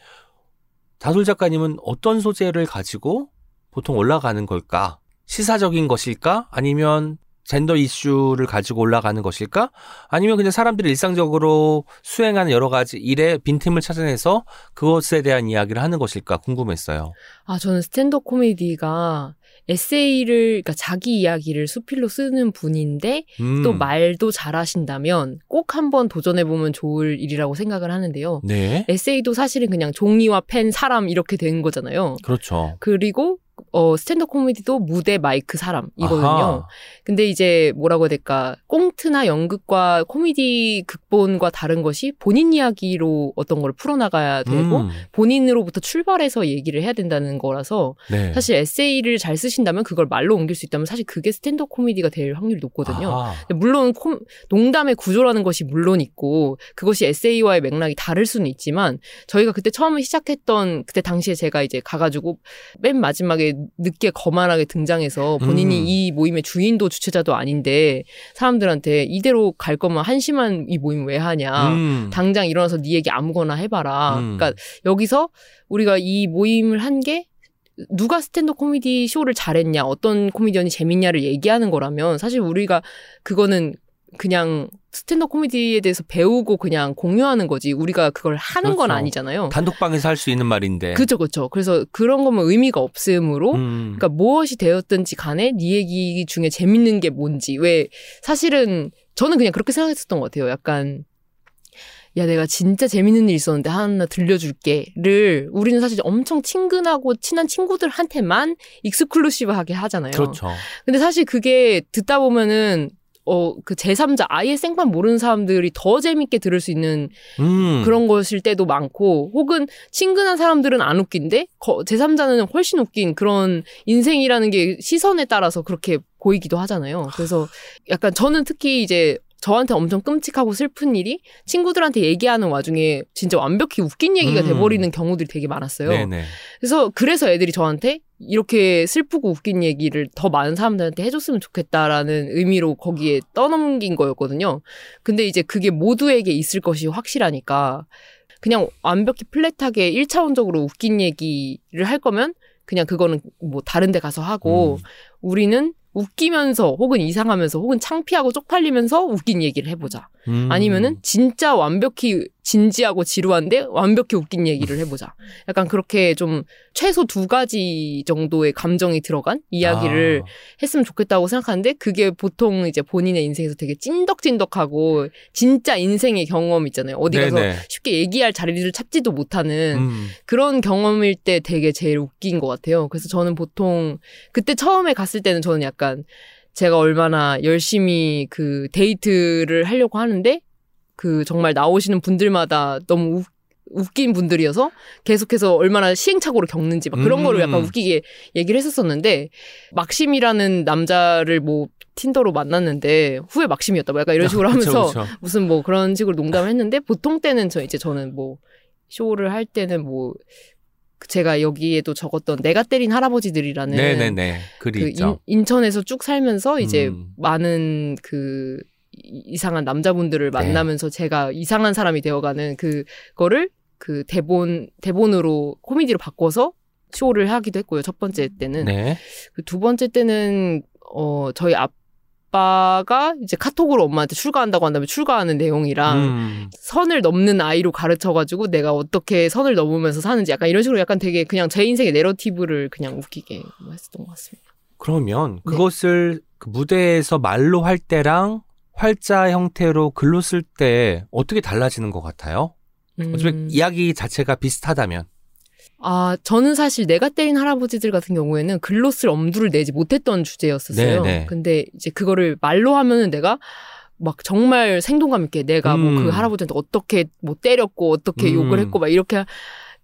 다솔 작가님은 어떤 소재를 가지고 보통 올라가는 걸까? 시사적인 것일까? 아니면 젠더 이슈를 가지고 올라가는 것일까? 아니면 그냥 사람들이 일상적으로 수행하는 여러 가지 일에 빈틈을 찾아내서 그것에 대한 이야기를 하는 것일까 궁금했어요. 아, 저는 스탠드업 코미디가 에세이를, 그러니까 자기 이야기를 수필로 쓰는 분인데 음. 또 말도 잘하신다면 꼭 한번 도전해 보면 좋을 일이라고 생각을 하는데요. 네. 에세이도 사실은 그냥 종이와 펜, 사람 이렇게 된 거잖아요. 그렇죠. 그리고 어 스탠드업 코미디도 무대, 마이크, 사람이거든요. 아하. 근데 이제 뭐라고 해야 될까? 꽁트나 연극과 코미디 극본과 다른 것이 본인 이야기로 어떤 걸 풀어나가야 되고 음, 본인으로부터 출발해서 얘기를 해야 된다는 거라서 네. 사실 에세이를 잘 쓰신다면 그걸 말로 옮길 수 있다면 사실 그게 스탠드업 코미디가 될 확률이 높거든요. 물론 콤- 농담의 구조라는 것이 물론 있고 그것이 에세이와의 맥락이 다를 수는 있지만 저희가 그때 처음에 시작했던 그때 당시에 제가 이제 가가지고 맨 마지막에 늦게 거만하게 등장해서 본인이 음. 이 모임의 주인도 주최자도 아닌데 사람들한테 이대로 갈 거면 한심한 이 모임 왜 하냐 음. 당장 일어나서 네 얘기 아무거나 해봐라 음. 그러니까 여기서 우리가 이 모임을 한게 누가 스탠드 코미디 쇼를 잘했냐, 어떤 코미디언이 재밌냐를 얘기하는 거라면 사실 우리가 그거는 그냥 스탠드 코미디에 대해서 배우고 그냥 공유하는 거지 우리가 그걸 하는 건 그렇죠. 아니잖아요. 단독방에서 할 수 있는 말인데. 그죠, 그죠. 그래서 그런 거면 의미가 없으므로 음. 그러니까 무엇이 되었든지 간에 네 얘기 중에 재밌는 게 뭔지 왜 사실은 저는 그냥 그렇게 생각했었던 것 같아요. 약간 야 내가 진짜 재밌는 일 있었는데 하나 들려줄게를 우리는 사실 엄청 친근하고 친한 친구들한테만 익스클루시브하게 하잖아요. 그렇죠. 근데 사실 그게 듣다 보면은 어 그 제3자 아예 생판 모르는 사람들이 더 재밌게 들을 수 있는 음. 그런 것일 때도 많고 혹은 친근한 사람들은 안 웃긴데 거- 제3자는 훨씬 웃긴 그런 인생이라는 게 시선에 따라서 그렇게 보이기도 하잖아요. 그래서 약간 저는 특히 이제 저한테 엄청 끔찍하고 슬픈 일이 친구들한테 얘기하는 와중에 진짜 완벽히 웃긴 얘기가 음. 돼버리는 경우들이 되게 많았어요. 네네. 그래서 그래서 애들이 저한테 이렇게 슬프고 웃긴 얘기를 더 많은 사람들한테 해줬으면 좋겠다라는 의미로 거기에 떠넘긴 거였거든요. 근데 이제 그게 모두에게 있을 것이 확실하니까 그냥 완벽히 플랫하게 1차원적으로 웃긴 얘기를 할 거면 그냥 그거는 뭐 다른 데 가서 하고 음. 우리는 웃기면서 혹은 이상하면서 혹은 창피하고 쪽팔리면서 웃긴 얘기를 해보자. 음. 아니면은 진짜 완벽히 진지하고 지루한데 완벽히 웃긴 얘기를 해보자. 약간 그렇게 좀 최소 두 가지 정도의 감정이 들어간 이야기를 아, 했으면 좋겠다고 생각하는데 그게 보통 이제 본인의 인생에서 되게 찐덕찐덕하고 진짜 인생의 경험 있잖아요. 어디 가서 네네. 쉽게 얘기할 자리를 찾지도 못하는 음. 그런 경험일 때 되게 제일 웃긴 것 같아요. 그래서 저는 보통 그때 처음에 갔을 때는 저는 약간 제가 얼마나 열심히 그 데이트를 하려고 하는데 그 정말 나오시는 분들마다 너무 웃, 웃긴 분들이어서 계속해서 얼마나 시행착오를 겪는지 막 그런 음. 거를 약간 웃기게 얘기를 했었었는데 막심이라는 남자를 뭐 틴더로 만났는데 후에 막심이었다 뭐 약간 이런 식으로 그쵸, 하면서 그쵸. [LAUGHS] 무슨 뭐 그런 식으로 농담을 했는데 보통 때는 저 이제 저는 뭐 쇼를 할 때는 뭐 제가 여기에도 적었던 내가 때린 할아버지들이라는 네네네. 글이 그 있죠. 인, 천에서쭉 살면서 이제 음. 많은 그 이- 이상한 남자분들을 네. 만나면서 제가 이상한 사람이 되어가는 그거를 그 대본 대본으로 코미디로 바꿔서 쇼를 하기도 했고요. 첫 번째 때는 네. 그두 번째 때는 어 저희 아빠가 이제 카톡으로 엄마한테 출가한다고 한다면 출가하는 내용이랑 음. 선을 넘는 아이로 가르쳐가지고 내가 어떻게 선을 넘으면서 사는지 약간 이런 식으로 약간 되게 그냥 제 인생의 내러티브를 그냥 웃기게 뭐 했었던 것 같습니다. 그러면 네. 그것을 그 무대에서 말로 할 때랑 활자 형태로 글로 쓸 때 어떻게 달라지는 것 같아요? 어차피 음. 이야기 자체가 비슷하다면. 아, 저는 사실 내가 때린 할아버지들 같은 경우에는 글로 쓸 엄두를 내지 못했던 주제였었어요. 네네. 근데 이제 그거를 말로 하면은 내가 막 정말 생동감 있게 내가 뭐 음. 그 할아버지한테 어떻게 뭐 때렸고 어떻게 음. 욕을 했고 막 이렇게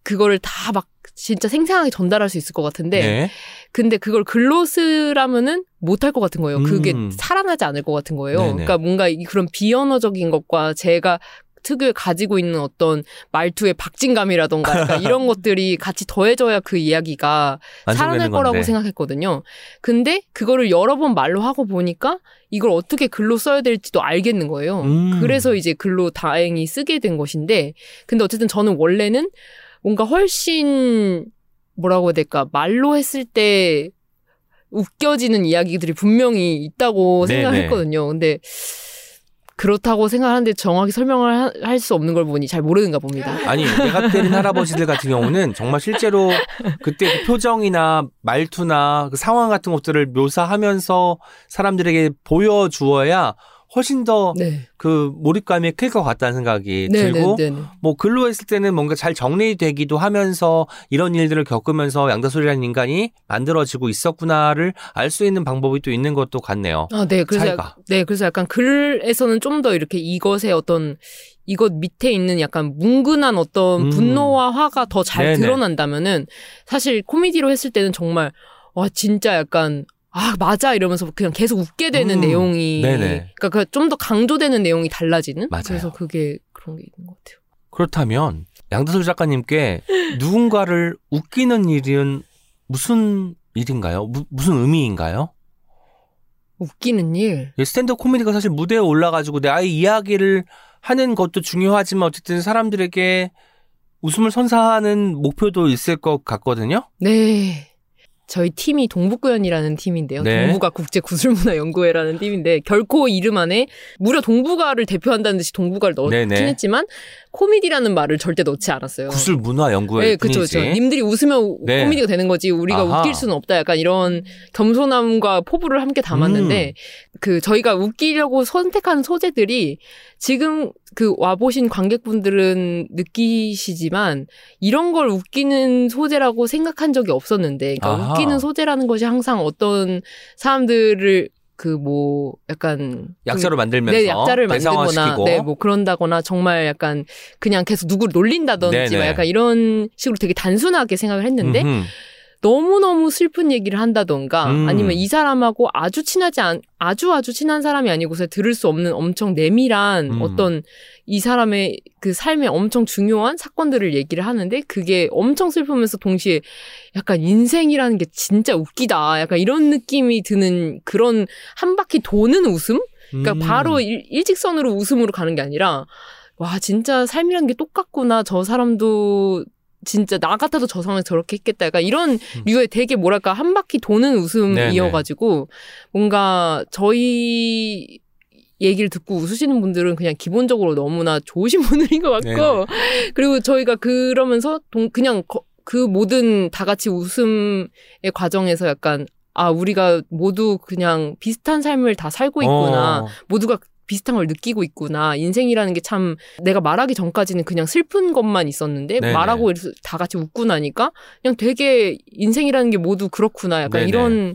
그거를 다 막 진짜 생생하게 전달할 수 있을 것 같은데 네. 근데 그걸 글로 쓰라면은 못할 것 같은 거예요. 그게 음. 살아나지 않을 것 같은 거예요. 네네. 그러니까 뭔가 이 그런 비언어적인 것과 제가 특유의 가지고 있는 어떤 말투의 박진감이라던가 약간 [LAUGHS] 이런 것들이 같이 더해져야 그 이야기가 살아날 거라고 건데. 생각했거든요. 근데 그거를 여러 번 말로 하고 보니까 이걸 어떻게 글로 써야 될지도 알겠는 거예요. 음. 그래서 이제 글로 다행히 쓰게 된 것인데, 근데 어쨌든 저는 원래는 뭔가 훨씬 뭐라고 해야 될까 말로 했을 때 웃겨지는 이야기들이 분명히 있다고 네네. 생각했거든요. 근데 그렇다고 생각하는데 정확히 설명을 할 수 없는 걸 보니 잘 모르는가 봅니다. 아니 내가 때린 할아버지들 같은 경우는 정말 실제로 그때 그 표정이나 말투나 그 상황 같은 것들을 묘사하면서 사람들에게 보여주어야 훨씬 더그 네. 몰입감이 클 것 같다는 생각이 네, 들고 네, 네, 네. 뭐 글로 했을 때는 뭔가 잘 정리되기도 하면서 이런 일들을 겪으면서 양다솔이라는 인간이 만들어지고 있었구나를 알 수 있는 방법이 또 있는 것도 같네요. 아, 네. 그래서 차이가. 약, 네, 그래서 약간 글에서는 좀 더 이렇게 이것의 어떤 이것 밑에 있는 약간 뭉근한 어떤 음. 분노와 화가 더 잘. 드러난다면은 사실 코미디로 했을 때는 정말 와 진짜 약간 아 맞아 이러면서 그냥 계속 웃게 되는 음. 내용이 네네. 그러니까 좀 더 강조되는 내용이 달라지는 맞아요. 그래서 그게 그런 게 있는 것 같아요. 그렇다면 양다솔 작가님께 누군가를 웃기는 일은 무슨 일인가요? 무, 무슨 의미인가요? 웃기는 일. 이 스탠드업 코미디가 사실 무대에 올라가지고 내 아이 이야기를 하는 것도 중요하지만 어쨌든 사람들에게 웃음을 선사하는 목표도 있을 것 같거든요. 네. 저희 팀이 동북구연이라는 팀인데요. 네. 동북아 국제구슬문화연구회라는 팀인데 결코 이름 안에 무려 동북아를 대표한다는 듯이 동북아를 넣긴 네네. 했지만 코미디라는 말을 절대 넣지 않았어요. 구슬 문화 연구회 네, 그쵸, 그쵸. 뿐이지. 님들이 웃으면 우- 네. 코미디가 되는 거지, 우리가 아하. 웃길 수는 없다. 약간 이런 겸손함과 포부를 함께 담았는데, 음. 그, 저희가 웃기려고 선택한 소재들이 지금 그 와보신 관객분들은 느끼시지만, 이런 걸 웃기는 소재라고 생각한 적이 없었는데, 그러니까. 웃기는 소재라는 것이 항상 어떤 사람들을 그뭐 약간 약자로 만들면서 네, 약자를 만들거나, 네, 뭐 그런다거나 정말 약간 그냥 계속 누구를 놀린다든지. 막 약간 이런 식으로 되게 단순하게 생각을 했는데 음흠. 너무너무 슬픈 얘기를 한다던가 음. 아니면 이 사람하고 아주 친하지 않, 아주 아주 친한 사람이 아니고서 들을 수 없는 엄청 내밀한 음. 어떤 이 사람의 그 삶에 엄청 중요한 사건들을 얘기를 하는데 그게 엄청 슬프면서 동시에 약간 인생이라는 게 진짜 웃기다. 약간 이런 느낌이 드는 그런 한 바퀴 도는 웃음? 그러니까 음. 바로 일, 일직선으로 웃음으로 가는 게 아니라 와 진짜 삶이라는 게 똑같구나 저 사람도 진짜 나 같아도 저 상황에 저렇게 했겠다. 약간 이런 류의 되게 뭐랄까 한 바퀴 도는 웃음이어가지고 뭔가 저희 얘기를 듣고 웃으시는 분들은 그냥 기본적으로 너무나 좋으신 [LAUGHS] 분들인 것 같고 그리고 저희가 그러면서 동, 그냥 거, 그 모든 다 같이 웃음의 과정에서 약간 아 우리가 모두 그냥 비슷한 삶을 다 살고 있구나. 어. 모두가 비슷한 걸 느끼고 있구나. 인생이라는 게 참 내가 말하기 전까지는 그냥 슬픈 것만 있었는데 네네. 말하고 다 같이 웃고 나니까 그냥 되게 인생이라는 게 모두 그렇구나. 약간 네네. 이런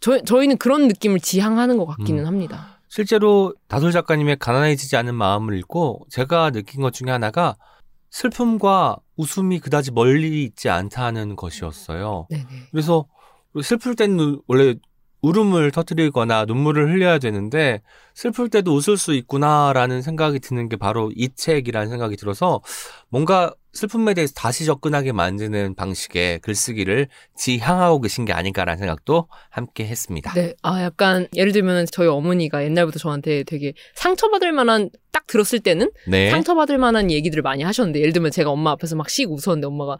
저, 저희는 그런 느낌을 지향하는 것 같기는 음. 합니다. 실제로 다솔 작가님의 가난해지지 않은 마음을 읽고 제가 느낀 것 중에 하나가 슬픔과 웃음이 그다지 멀리 있지 않다는 것이었어요. 네네. 그래서 슬플 때는 원래 울음을 터뜨리거나 눈물을 흘려야 되는데 슬플 때도 웃을 수 있구나라는 생각이 드는 게 바로 이 책이라는 생각이 들어서 뭔가 슬픔에 대해서 다시 접근하게 만드는 방식의 글쓰기를 지향하고 계신 게 아닌가라는 생각도 함께 했습니다. 네. 아, 약간 예를 들면 저희 어머니가 옛날부터 저한테 되게 상처받을 만한 딱 들었을 때는 네. 상처받을 만한 얘기들을 많이 하셨는데 예를 들면 제가 엄마 앞에서 막 씩 웃었는데 엄마가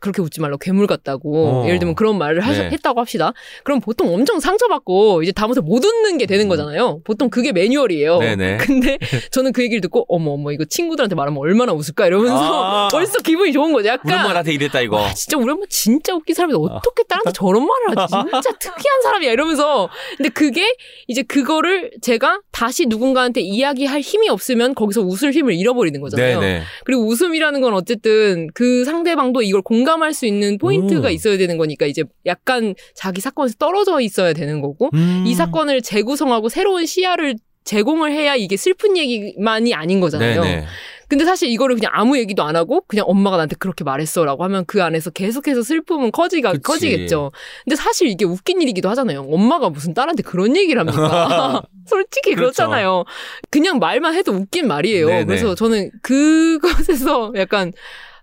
그렇게 웃지 말라고 괴물 같다고 어. 예를 들면 그런 말을 하셨- 네. 했다고 합시다. 그럼 보통 엄청 상처받고 이제 다음부터 못 웃는 게 되는 음. 거잖아요. 보통 그게 매뉴얼이에요. 네네. [LAUGHS] 근데 저는 그 얘기를 듣고 어머 어머 이거 친구들한테 말하면 얼마나 웃을까 이러면서 아. [LAUGHS] 벌써 기분이 좋은 거죠. 우리 약간 엄마가 나한테 이랬다 이거. 와, 진짜 우리 엄마 진짜 웃긴 사람인데 어떻게 딸한테 저런 말을 하지? 진짜 [LAUGHS] 특이한 사람이야 이러면서 근데 그게 이제 그거를 제가 다시 누군가한테 이야기할 힘이 없으면 거기서 웃을 힘을 잃어버리는 거잖아요. 네네. 그리고 웃음이라는 건 어쨌든 그 상대방도 이걸 공감할 수 있는 포인트가 음. 있어야 되는 거니까 이제 약간 자기 사건에서 떨어져 있어야 되는 거고 음. 이 사건을 재구성하고 새로운 시야를 제공을 해야 이게 슬픈 얘기만이 아닌 거잖아요. 네네. 근데 사실 이거를 그냥 아무 얘기도 안 하고 그냥 엄마가 나한테 그렇게 말했어라고 하면 그 안에서 계속해서 슬픔은 커지가 그치. 커지겠죠. 근데 사실 이게 웃긴 일이기도 하잖아요. 엄마가 무슨 딸한테 그런 얘기를 합니까? [LAUGHS] [LAUGHS] 솔직히 그렇죠. 그렇잖아요. 그냥 말만 해도 웃긴 말이에요. 네네. 그래서 저는 그것에서 [LAUGHS] 약간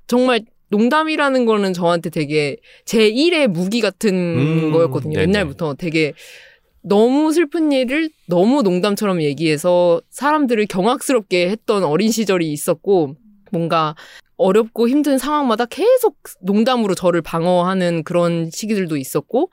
정말 농담이라는 거는 저한테 되게 제 1의 무기 같은 음, 거였거든요. 네네. 옛날부터 되게 너무 슬픈 일을 너무 농담처럼 얘기해서 사람들을 경악스럽게 했던 어린 시절이 있었고 뭔가 어렵고 힘든 상황마다 계속 농담으로 저를 방어하는 그런 시기들도 있었고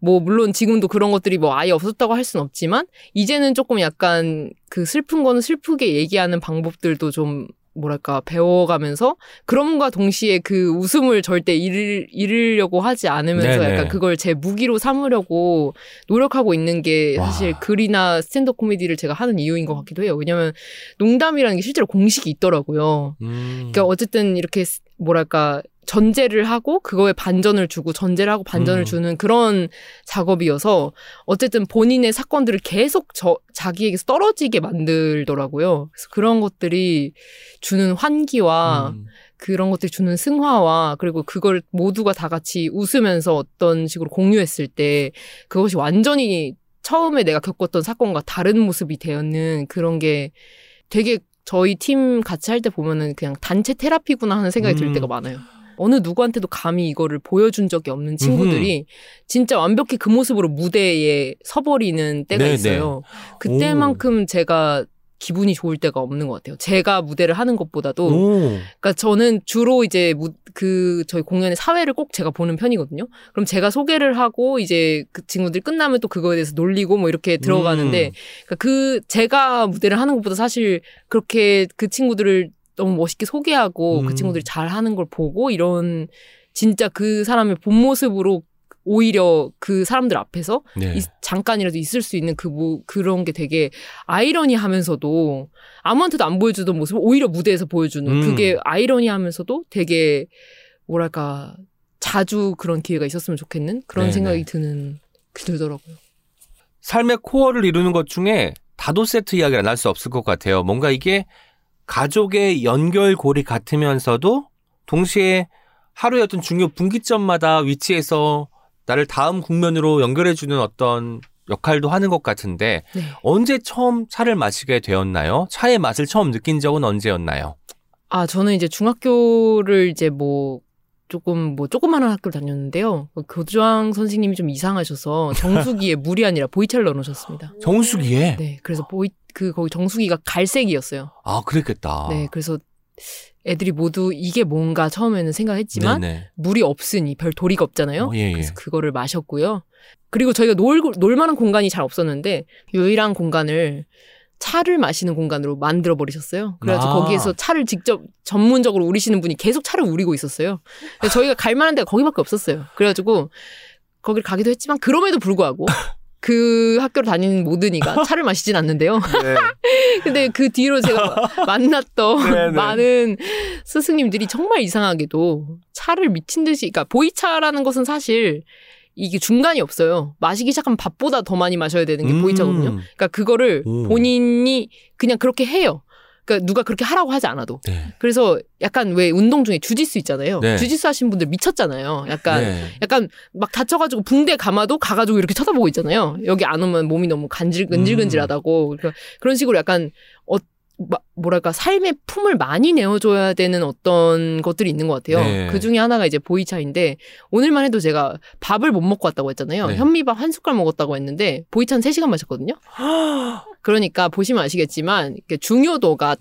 뭐 물론 지금도 그런 것들이 뭐 아예 없었다고 할 순 없지만 이제는 조금 약간 그 슬픈 거는 슬프게 얘기하는 방법들도 좀 뭐랄까 배워가면서 그럼과 동시에 그 웃음을 절대 잃을, 잃으려고 하지 않으면서 네네. 약간 그걸 제 무기로 삼으려고 노력하고 있는 게 와. 사실 글이나 스탠드업 코미디를 제가 하는 이유인 것 같기도 해요. 왜냐면 농담이라는 게 실제로 공식이 있더라고요. 음. 그러니까 어쨌든 이렇게 스- 뭐랄까 전제를 하고 그거에 반전을 주고 전제를 하고 반전을 음. 주는 그런 작업이어서 어쨌든 본인의 사건들을 계속 저 자기에게서 떨어지게 만들더라고요. 그래서 그런 것들이 주는 환기와 음. 그런 것들이 주는 승화와 그리고 그걸 모두가 다 같이 웃으면서 어떤 식으로 공유했을 때 그것이 완전히 처음에 내가 겪었던 사건과 다른 모습이 되었는 그런 게 되게 저희 팀 같이 할 때 보면은 그냥 단체 테라피구나 하는 생각이 들 음. 때가 많아요. 어느 누구한테도 감히 이거를 보여준 적이 없는 친구들이 진짜 완벽히 그 모습으로 무대에 서버리는 때가 네네. 있어요. 그때만큼 제가 기분이 좋을 때가 없는 것 같아요. 제가 무대를 하는 것보다도 오. 그러니까 저는 주로 이제 무, 그 저희 공연의 사회를 꼭 제가 보는 편이거든요. 그럼 제가 소개를 하고 이제 그 친구들이 끝나면 또 그거에 대해서 놀리고 뭐 이렇게 들어가는데 음. 그러니까 그 제가 무대를 하는 것보다 사실 그렇게 그 친구들을 너무 멋있게 소개하고 음. 그 친구들이 잘 하는 걸 보고 이런 진짜 그 사람의 본 모습으로 오히려 그 사람들 앞에서 네. 이- 잠깐이라도 있을 수 있는 그 뭐 그런 게 되게 아이러니하면서도 아무한테도 안 보여주던 모습을 오히려 무대에서 보여주는 음. 그게 아이러니하면서도 되게 뭐랄까 자주 그런 기회가 있었으면 좋겠는 그런 네네. 생각이 드는 들더라고요. 삶의 코어를 이루는 것 중에 다도 세트 이야기를 안할수 없을 것 같아요. 뭔가 이게 가족의 연결고리 같으면서도 동시에 하루의 어떤 중요 분기점마다 위치해서 나를 다음 국면으로 연결해주는 어떤 역할도 하는 것 같은데 네. 언제 처음 차를 마시게 되었나요? 차의 맛을 처음 느낀 적은 언제였나요? 아 저는 이제 중학교를 이제 뭐 조금 뭐 조그마한 학교를 다녔는데요. 그 교장 선생님이 좀 이상하셔서 정수기에 물이 아니라 보이차를 넣어놓으셨습니다. 정수기에? 네, 그래서 보이 그 거기 정수기가 갈색이었어요. 아, 그랬겠다. 네, 그래서 애들이 모두 이게 뭔가 처음에는 생각했지만 네네. 물이 없으니 별 도리가 없잖아요. 어, 예, 예. 그래서 그거를 마셨고요. 그리고 저희가 놀, 놀만한 공간이 잘 없었는데 유일한 공간을 차를 마시는 공간으로 만들어 버리셨어요. 그래가지고 아. 거기에서 차를 직접 전문적으로 우리시는 분이 계속 차를 우리고 있었어요. 저희가 갈 만한 데가 거기밖에 없었어요. 그래가지고 거기를 가기도 했지만 그럼에도 불구하고 [LAUGHS] 그 학교를 다니는 모든 이가 [LAUGHS] 차를 마시진 않는데요. 네. [LAUGHS] 근데 그 뒤로 제가 [LAUGHS] 만났던 네 네. 많은 스승님들이 정말 이상하게도 차를 미친 듯이, 그러니까 보이차라는 것은 사실 이게 중간이 없어요. 마시기 시작하면 밥보다 더 많이 마셔야 되는 게 음. 보이차거든요. 그러니까 그거를 오. 본인이 그냥 그렇게 해요. 그러니까 누가 그렇게 하라고 하지 않아도. 네. 그래서 약간 왜 운동 중에 주짓수 있잖아요. 네. 주짓수 하신 분들 미쳤잖아요. 약간 네. 약간 막 다쳐가지고 붕대 감아도 가가지고 이렇게 쳐다보고 있잖아요. 여기 안 오면 몸이 너무 간질 근질근질하다고 그러니까 그런 식으로 약간 어 마- 뭐랄까 삶의 품을 많이 내어줘야 되는 어떤 것들이 있는 것 같아요. 네. 그 중에 하나가 이제 보이차인데 오늘만 해도 제가 밥을 못 먹고 왔다고 했잖아요. 네. 현미밥 한 숟갈 먹었다고 했는데 보이차는 3 시간 마셨거든요. [LAUGHS] 그러니까 보시면 아시겠지만 중요도가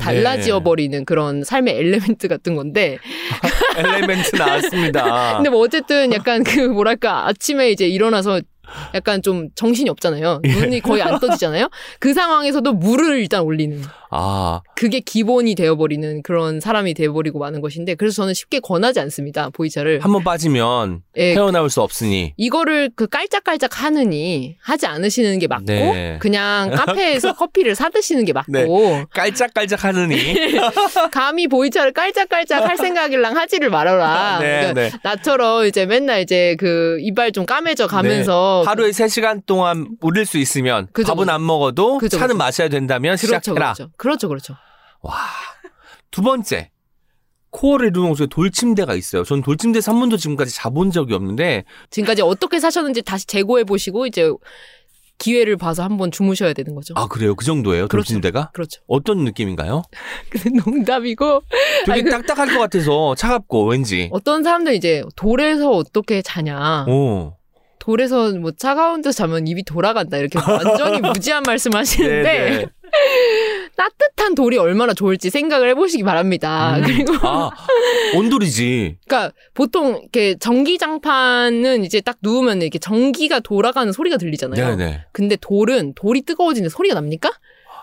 네. 버리는 그런 삶의 엘레멘트 같은 건데 [LAUGHS] 엘레멘트 나왔습니다. 근데 뭐 어쨌든 약간 그 뭐랄까 아침에 이제 일어나서 약간 좀 정신이 없잖아요. 예. 눈이 거의 안 떠지잖아요. 그 상황에서도 물을 일단 올리는 아, 그게 기본이 되어버리는 그런 사람이 되어버리고 마는 것인데 그래서 저는 쉽게 권하지 않습니다. 보이차를. 한 번 빠지면 예, 헤어나올 수 없으니. 이거를 그 깔짝깔짝 하느니 하지 않으시는 게 맞고 네. 그냥 카페에서 [LAUGHS] 커피를 사 드시는 게 맞고 네. 깔짝깔짝 하느니. [LAUGHS] 감히 보이차를 깔짝깔짝 할 생각이랑 하지를 말아라. 네, 그러니까 네. 나처럼 이제 맨날 이제 그 이발 좀 까매져 가면서 하루에 3시간 동안 우릴 수 있으면 그죠, 밥은 그죠. 안 먹어도 그죠, 차는. 마셔야 된다면 그렇죠, 시작해라. 그렇죠, 그렇죠, 그렇죠. 와. 두 번째. 코어를 이루는 곳에 돌침대가 있어요. 돌침대에서 한 번도 지금까지 자본 적이 없는데 지금까지 어떻게 사셨는지 다시 재고해 보시고 이제 기회를 봐서 한번 주무셔야 되는 거죠. 아 그래요? 그 정도예요? 그렇죠. 돌침대가? 그렇죠. 어떤 느낌인가요? [LAUGHS] 근데 농담이고 되게 아니, 그- 딱딱할 것 같아서 차갑고 왠지. 어떤 사람들 이제 돌에서 어떻게 자냐. 오. 돌에서 뭐 차가운 데서 자면 입이 돌아간다 이렇게 완전히 [LAUGHS] 무지한 말씀하시는데 네네. [LAUGHS] 따뜻한 돌이 얼마나 좋을지 생각을 해보시기 바랍니다. 음. 그리고 아 온돌이지. [LAUGHS] 그러니까 보통 이렇게 전기장판은 이제 딱 누우면 이렇게 전기가 돌아가는 소리가 들리잖아요. 네네. 근데 돌은 돌이 뜨거워지는데 소리가 납니까?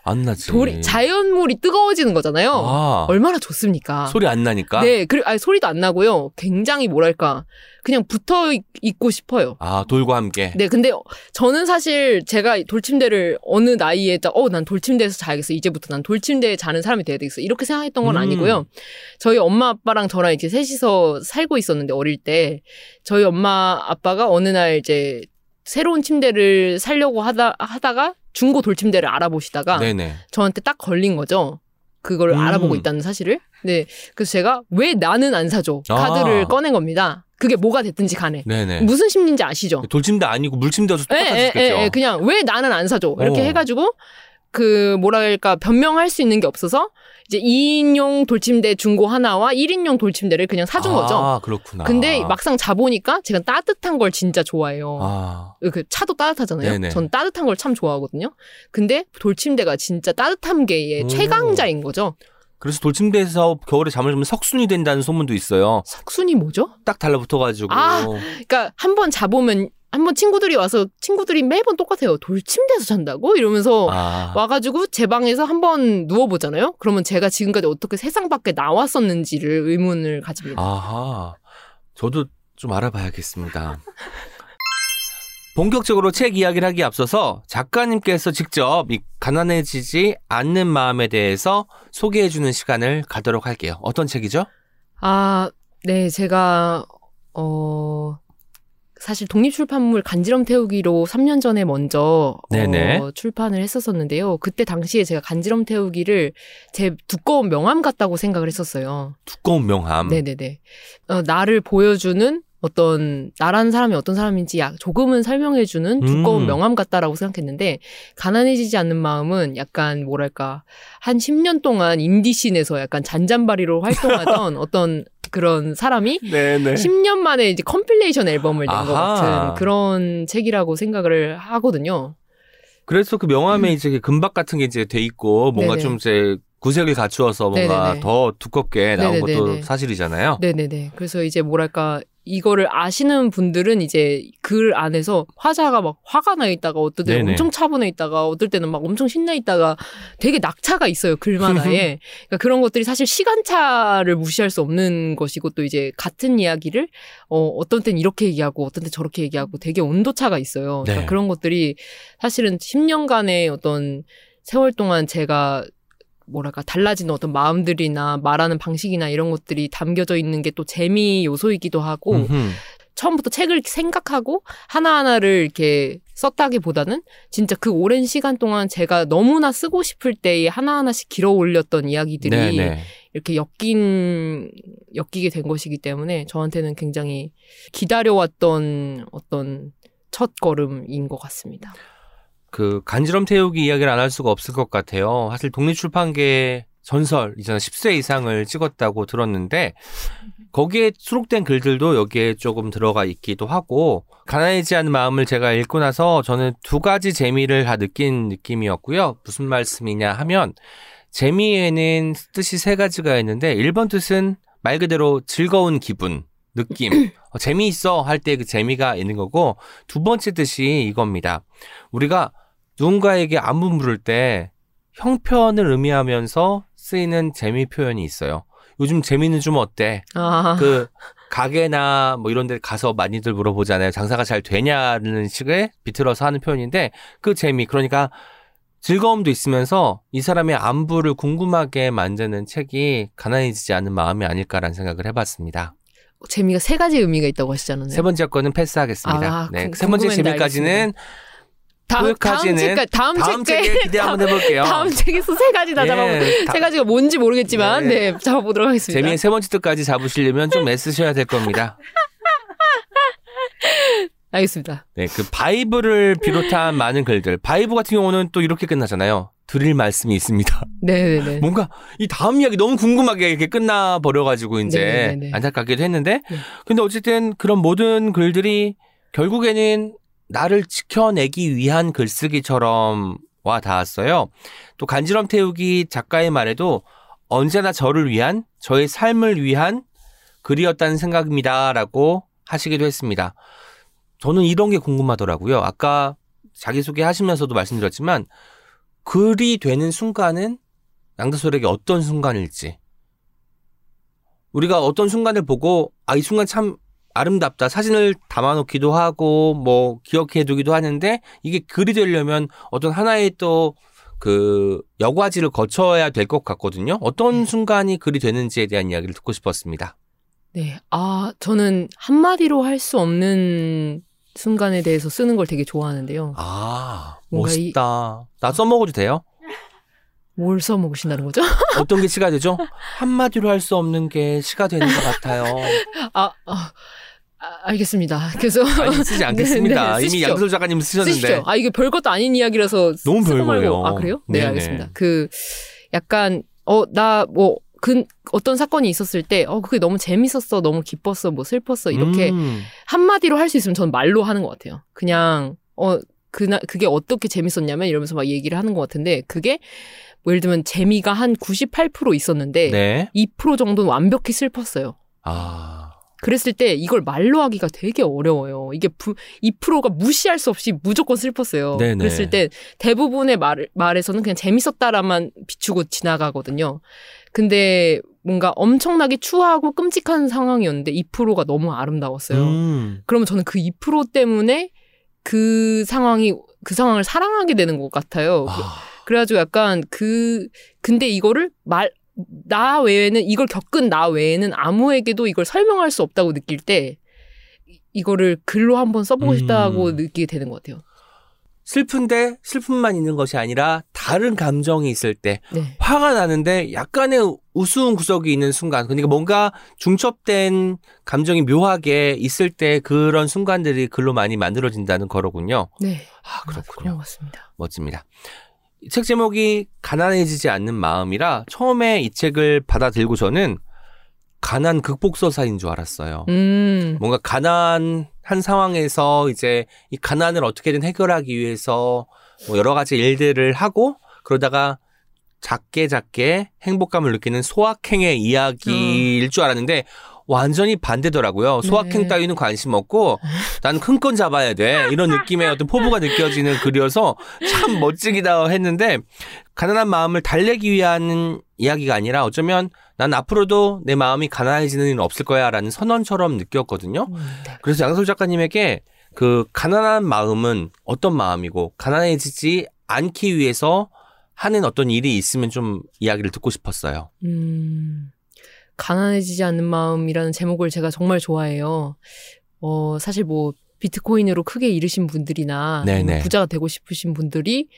안 나지. 돌이 자연물이 뜨거워지는 거잖아요. 아, 얼마나 좋습니까? 소리 안 나니까. 네, 그리고 아니, 소리도 안 나고요. 굉장히 뭐랄까 그냥 붙어 있- 있고 싶어요. 아 돌과 함께. 네, 근데 저는 사실 제가 돌침대를 어느 나이에 딱, 어, 난 돌침대에서 자야겠어. 이제부터 난 돌침대에 자는 사람이 돼야 되겠어. 이렇게 생각했던 건 음. 아니고요. 저희 엄마 아빠랑 저랑 이제 셋이서 살고 있었는데 어릴 때 저희 엄마 아빠가 어느 날 이제 새로운 침대를 살려고 하다 하다가 중고 돌침대를 알아보시다가 네네. 저한테 딱 걸린 거죠. 그걸 음. 알아보고 있다는 사실을. 네. 그래서 제가 왜 나는 안 사줘? 아. 카드를 꺼낸 겁니다. 그게 뭐가 됐든지 간에. 네네. 무슨 심리인지 아시죠? 돌침대 아니고 물침대여서 예, 예, 똑같았겠죠. 예, 예. 그냥 왜 나는 안 사줘? 이렇게 어. 해가지고 그 뭐랄까 변명할 수 있는 게 없어서 이제 2인용 돌침대 중고 하나와 1인용 돌침대를 그냥 사준 거죠. 아 그렇구나. 근데 막상 자보니까 제가 따뜻한 걸 진짜 좋아해요. 아 그 차도 따뜻하잖아요. 네네. 전 따뜻한 걸 참 좋아하거든요. 근데 돌침대가 진짜 따뜻한 게의 오. 최강자인 거죠. 그래서 돌침대에서 겨울에 잠을 자면 석순이 된다는 소문도 있어요. 석순이 뭐죠? 딱 달라붙어가지고. 아. 그러니까 한 번 자보면 한번 친구들이 와서 친구들이 매번 똑같아요. 돌침대에서 잔다고 이러면서 아. 와가지고 제 방에서 한번 누워보잖아요. 그러면 제가 지금까지 어떻게 세상 밖에 나왔었는지를 의문을 가집니다. 아하. 저도 좀 알아봐야겠습니다. 본격적으로 책 이야기를 하기 에 앞서서 작가님께서 직접 이 가난해지지 않는 마음에 대해서 소개해주는 시간을 가도록 할게요. 어떤 책이죠? 아, 네, 제가 어 사실 독립출판물 간지럼 태우기로 3년 전에 먼저. 어, 출판을 했었었는데요. 그때 당시에 제가 간지럼 태우기를 제 두꺼운 명함 같다고 생각을 했었어요. 두꺼운 명함. 네네네. 어, 나를 보여주는 어떤 나라는 사람이 어떤 사람인지 약 조금은 설명해주는 두꺼운 음. 명함 같다라고 생각했는데 가난해지지 않는 마음은 약간 뭐랄까 한 10년 동안 indie scene에서 약간 잔잔바리로 활동하던 [LAUGHS] 어떤 그런 사람이 네네. 10년 만에 이제 compilation 앨범을 낸 것. 같은 그런 책이라고 생각을 하거든요. 그래서 그 명함에 이제 금박 같은 게 이제 돼 있고 뭔가 음. 네네. 좀 이제 구색을 갖추어서 뭔가 네네네. 더 두껍게 나온 네네네네. 것도 사실이잖아요. 네네네. 그래서 이제 뭐랄까 이거를 아시는 분들은 이제 글 안에서 화자가 막 화가 나 있다가 어떨 때는 네네. 엄청 차분해 있다가 어떨 때는 막 엄청 신나 있다가 되게 낙차가 있어요 글마다에 [LAUGHS] 그러니까 그런 것들이 사실 시간차를 무시할 수 없는 것이고 또 이제 같은 이야기를 어 어떤 땐 이렇게 얘기하고 어떤 땐 저렇게 얘기하고 되게 온도차가 있어요 그러니까 네. 그런 것들이 사실은 10년간의 어떤 세월 동안 제가 뭐랄까 달라지는 어떤 마음들이나 말하는 방식이나 이런 것들이 담겨져 있는 게 또 재미 요소이기도 하고 음흠. 처음부터 책을 생각하고 하나하나를 이렇게 썼다기보다는 진짜 그 오랜 시간 동안 제가 너무나 쓰고 싶을 때에 하나하나씩 길어 올렸던 이야기들이 네네. 이렇게 엮인 엮이게 된 것이기 때문에 저한테는 굉장히 기다려왔던 어떤 첫 걸음인 것 같습니다. 그 간지럼 태우기 이야기를 안 할 수가 없을 것 같아요. 사실 독립출판계 전설 이전 10세 이상을 찍었다고 들었는데 거기에 수록된 글들도 여기에 조금 들어가 있기도 하고 가난해지 않은 마음을 제가 읽고 나서 저는 두 가지 재미를 다 느낀 느낌이었고요. 무슨 말씀이냐 하면 재미에는 뜻이 세 가지가 있는데 1번 뜻은 말 그대로 즐거운 기분, 느낌, 어, 재미있어 할 때 그 재미가 있는 거고 두 번째 뜻이 이겁니다. 우리가 누군가에게 안부 물을 때 형편을 의미하면서 쓰이는 재미 표현이 있어요. 요즘 재미는 좀 어때? 아, 그 가게나 뭐 이런 데 가서 많이들 물어보잖아요. 장사가 잘 되냐는 식의 비틀어서 하는 표현인데 그 재미 그러니까 즐거움도 있으면서 이 사람의 안부를 궁금하게 만드는 책이 가난해지지 않은 마음이 아닐까라는 생각을 해봤습니다. 재미가 세 가지 의미가 있다고 하시잖아요. 세 번째 거는 패스하겠습니다. 아, 네, 궁- 세 번째 재미까지는 거 기까지는 책까 다음, 다음 책에 책에 기대 한번 해볼게요. 다음 책에서 세 가지 다 잡아 예, 다- 세 가지가 뭔지 모르겠지만 네. 네, 잡아보도록 하겠습니다. 재미의 세 번째 뜻까지 잡으시려면 좀 애쓰셔야 될 겁니다. [LAUGHS] 알겠습니다. 네, 그 바이블을 비롯한 많은 글들. 바이브 같은 경우는 또 이렇게 끝나잖아요. 드릴 말씀이 있습니다. 네네네. [LAUGHS] 뭔가 이 다음 이야기 너무 궁금하게 이렇게 끝나 버려가지고 이제 네네네. 안타깝기도 했는데, 네. 근데 어쨌든 그런 모든 글들이 결국에는 나를 지켜내기 위한 글쓰기처럼 와 닿았어요. 또 간지럼 태우기 작가의 말에도 언제나 저를 위한 저의 삶을 위한 글이었다는 생각입니다 라고 하시기도 했습니다. 저는 이런 게 궁금하더라고요. 아까 자기소개 하시면서도 말씀드렸지만 글이 되는 순간은 양다솔에게 어떤 순간일지 우리가 어떤 순간을 보고 아 이 순간 참 아름답다 사진을 담아놓기도 하고 뭐 기억해두기도 하는데 이게 글이 되려면 어떤 하나의 또 그 여과지를 거쳐야 될 것 같거든요. 어떤 순간이 글이 되는지에 대한 이야기를 듣고 싶었습니다. 네. 아, 저는 한마디로 할 수 없는 순간에 대해서 쓰는 걸 되게 좋아하는데요. 아 뭔가 이- 멋있다. 나 써먹어도 돼요? 뭘 써먹으신다는 거죠? [LAUGHS] 어떤 게 시가 되죠? 한마디로 할 수 없는 게 시가 되는 것 같아요. 아, 아, 아, 알겠습니다. 그래서 아니 쓰지 [LAUGHS] 않겠습니다. 네, 네, 이미. 양다솔 작가님 쓰셨는데. 쓰십시오. 아, 이게 별것도 아닌 이야기라서 너무 별거예요. 아, 그래요? 네, 네네. 알겠습니다. 그 약간 어, 나뭐 그 어떤 사건이 있었을 때 어, 그게 너무 재밌었어. 너무 기뻤어. 뭐 슬펐어. 이렇게 음. 한마디로 할 수 있으면 저는 말로 하는 것 같아요. 그냥 어 그나 그게 어떻게 재밌었냐면 이러면서 막 얘기를 하는 것 같은데 그게 뭐 예를 들면 재미가 한 98% 있었는데 네. 2% 정도는 완벽히 슬펐어요. 아. 그랬을 때 이걸 말로 하기가 되게 어려워요. 이게 부, 2%가 무시할 수 없이 무조건 슬펐어요. 네네. 그랬을 때 대부분의 말, 말에서는 그냥 재밌었다라만 비추고 지나가거든요. 근데 뭔가 엄청나게 추하고 끔찍한 상황이었는데 2%가 너무 아름다웠어요. 음. 그러면 저는 그2% 때문에 그 상황이 그 상황을 사랑하게 되는 것 같아요. 아. 그래가지고 약간 그 근데 이거를 말 나 외에는 이걸 겪은 나 외에는 아무에게도 이걸 설명할 수 없다고 느낄 때 이- 이거를 글로 한번 써보고 음. 싶다고 느끼게 되는 것 같아요. 슬픈데 슬픔만 있는 것이 아니라 다른 감정이 있을 때 네. 화가 나는데 약간의 우스운 구석이 있는 순간 그러니까 뭔가 중첩된 감정이 묘하게 있을 때 그런 순간들이 글로 많이 만들어진다는 거로군요. 네. 아 그런 그렇군요. 것 같습니다. 멋집니다. 이책 제목이 가난해지지 않는 마음이라 처음에 이 책을 받아들고 저는 가난 극복서사인 줄 알았어요. 음. 뭔가 가난한 상황에서 이제 이 가난을 어떻게든 해결하기 위해서 뭐 여러 가지 일들을 하고 그러다가 작게 작게 행복감을 느끼는 소확행의 이야기일 줄 알았는데 완전히 반대더라고요. 소확행 네. 따위는 관심 없고 나는 큰건 잡아야 돼. 이런 느낌의 어떤 포부가 느껴지는 글이어서 참 멋지기다 했는데 가난한 마음을 달래기 위한 이야기가 아니라 어쩌면 난 앞으로도 내 마음이 가난해지는 일은 없을 거야라는 선언처럼 느꼈거든요. 음, 네. 그래서 양솔 작가님에게 그 가난한 마음은 어떤 마음이고 가난해지지 않기 위해서 하는 어떤 일이 있으면 좀 이야기를 듣고 싶었어요. 음, 가난해지지 않는 마음이라는 제목을 제가 정말 좋아해요. 어, 사실 뭐, 비트코인으로 크게 잃으신 분들이나 네네. 아니면 부자가 되고 싶으신 분들이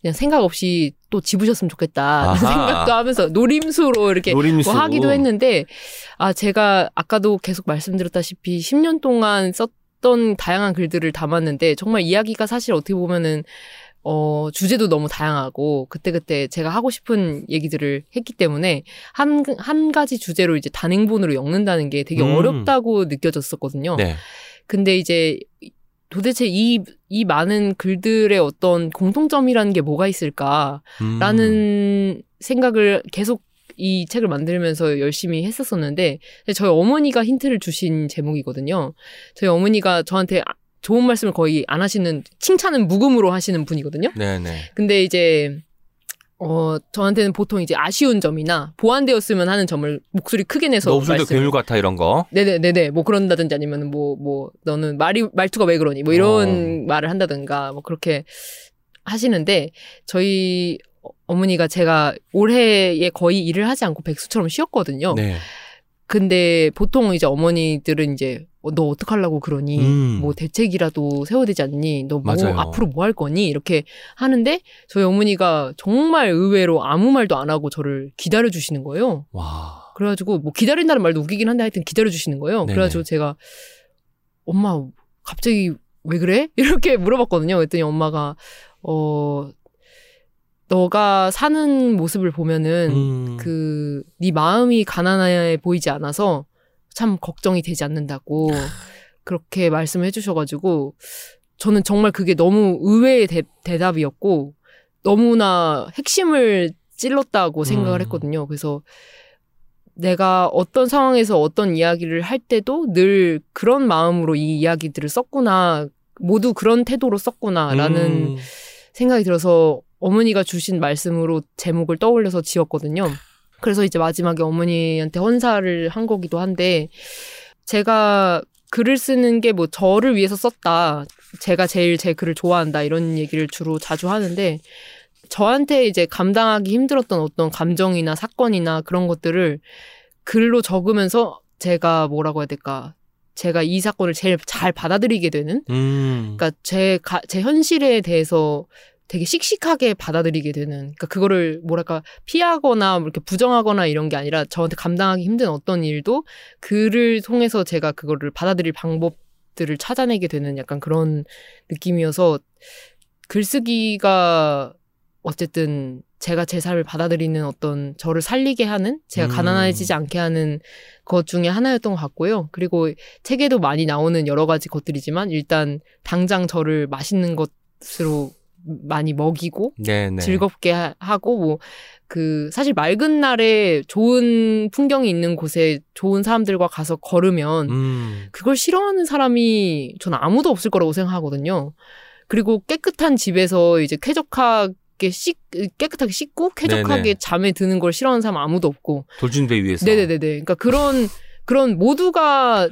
그냥 생각 없이 또 집으셨으면 좋겠다. [LAUGHS] 생각도 하면서 노림수로 이렇게 노림수. 뭐 하기도 했는데, 아, 제가 아까도 계속 말씀드렸다시피 10년 동안 썼던 다양한 글들을 담았는데, 정말 이야기가 사실 어떻게 보면은, 어, 주제도 너무 다양하고, 그때그때 제가 하고 싶은 얘기들을 했기 때문에, 한, 한 가지 주제로 이제 단행본으로 엮는다는 게 되게 음. 어렵다고 느껴졌었거든요. 네. 근데 이제 도대체 이, 이 많은 글들의 어떤 공통점이라는 게 뭐가 있을까? 음. 라는 생각을 계속 이 책을 만들면서 열심히 했었었는데 저희 어머니가 힌트를 주신 제목이거든요. 저희 어머니가 저한테 아- 좋은 말씀을 거의 안 하시는 칭찬은 묵음으로 하시는 분이거든요. 네네. 근데 이제 어 저한테는 보통 이제 아쉬운 점이나 보완되었으면 하는 점을 목소리 크게 내서 너때 말씀- 괴물 같아 이런 거. 네네네네 뭐 그런다든지 아니면 뭐뭐 너는 말이 말투가 왜 그러니 뭐 이런 말을 한다든가 뭐 그렇게 하시는데 저희 어- 어머니가 제가 올해에 거의 일을 하지 않고 백수처럼 쉬었거든요. 네. 근데 보통 이제 어머니들은 이제 어, 너 어떡하려고 그러니 음. 뭐 대책이라도 세워야 되지 않니 너 뭐. 앞으로 뭐 할 거니 이렇게 하는데 저희 어머니가 정말 의외로 아무 말도 안 하고 저를 기다려 주시는 거예요. 와. 그래가지고 뭐 기다린다는 말도 웃기긴 한데 하여튼 기다려 주시는 거예요. 네네. 그래가지고 제가 엄마 갑자기 왜 그래? [LAUGHS] 이렇게 물어봤거든요. 그랬더니 엄마가 어 너가 사는 모습을 보면은 음. 그네 마음이 가난해 보이지 않아서 참 걱정이 되지 않는다고 그렇게 말씀을 해주셔가지고 저는 정말 그게 너무 의외의 대, 대답이었고 너무나 핵심을 찔렀다고 생각을 음. 했거든요. 그래서 내가 어떤 상황에서 어떤 이야기를 할 때도 늘 그런 마음으로 이 이야기들을 썼구나. 모두 그런 태도로 썼구나라는 음. 생각이 들어서 어머니가 주신 말씀으로 제목을 떠올려서 지었거든요. 그래서 이제 마지막에 어머니한테 헌사를 한 거기도 한데 제가 글을 쓰는 게 뭐 저를 위해서 썼다. 제가 제일 제 글을 좋아한다. 이런 얘기를 주로 자주 하는데 저한테 이제 감당하기 힘들었던 어떤 감정이나 사건이나 그런 것들을 글로 적으면서 제가 뭐라고 해야 될까. 제가 이 사건을 제일 잘 받아들이게 되는 음. 그러니까 제, 가, 제 현실에 대해서 되게 씩씩하게 받아들이게 되는, 그러니까 그거를 뭐랄까 피하거나 뭐 이렇게 부정하거나 이런 게 아니라 저한테 감당하기 힘든 어떤 일도 글을 통해서 제가 그거를 받아들일 방법들을 찾아내게 되는 약간 그런 느낌이어서 글쓰기가 어쨌든 제가 제 삶을 받아들이는 어떤 저를 살리게 하는 제가 음. 가난해지지 않게 하는 것 중에 하나였던 것 같고요. 그리고 책에도 많이 나오는 여러 가지 것들이지만 일단 당장 저를 맛있는 것으로 많이 먹이고 네네. 즐겁게 하- 하고 뭐 그 사실 맑은 날에 좋은 풍경이 있는 곳에 좋은 사람들과 가서 걸으면 음. 그걸 싫어하는 사람이 저는 아무도 없을 거라고 생각하거든요. 그리고 깨끗한 집에서 이제 쾌적하게 씻 깨끗하게 씻고 쾌적하게 네네. 잠에 드는 걸 싫어하는 사람 아무도 없고 돌진배 위에서. 네네네네. 그러니까 그런 그런 모두가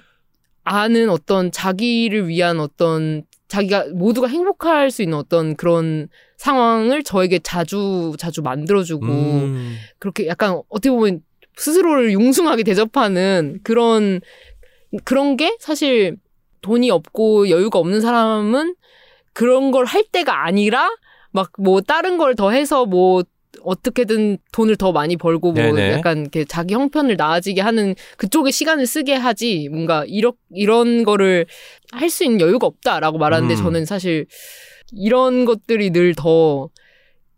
아는 어떤 자기를 위한 어떤 자기가 모두가 행복할 수 있는 어떤 그런 상황을 저에게 자주 자주 만들어주고 음. 그렇게 약간 어떻게 보면 스스로를 융숭하게 대접하는 그런 그런 게 사실 돈이 없고 여유가 없는 사람은 그런 걸 할 때가 아니라 막 뭐 다른 걸 더 해서 뭐 어떻게든 돈을 더 많이 벌고 뭐 네네. 약간 이렇게 자기 형편을 나아지게 하는 그쪽에 시간을 쓰게 하지 뭔가 이런 이런 거를 할 수 있는 여유가 없다라고 말하는데 음. 저는 사실 이런 것들이 늘 더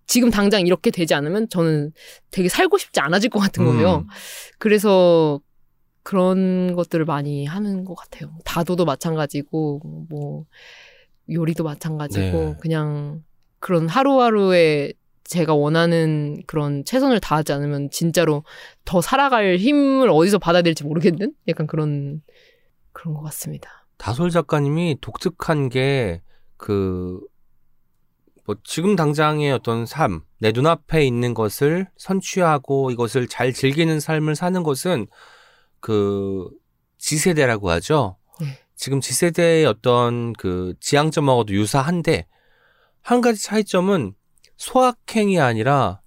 지금 당장 이렇게 되지 않으면 저는 되게 살고 싶지 않아질 것 같은 거예요. 음. 그래서 그런 것들을 많이 하는 것 같아요. 다도도 마찬가지고 뭐 요리도 마찬가지고 네. 그냥 그런 하루하루의 제가 원하는 그런 최선을 다하지 않으면 진짜로 더 살아갈 힘을 어디서 받아야 될지 모르겠는 약간 그런 그런 것 같습니다. 다솔 작가님이 독특한 게 그 뭐 지금 당장의 어떤 삶, 내 눈앞에 있는 것을 선취하고 이것을 잘 즐기는 삶을 사는 것은 그 지세대라고 하죠. 네. 지금 지세대의 어떤 그 지향점하고도 유사한데 한 가지 차이점은 소확행이 아니라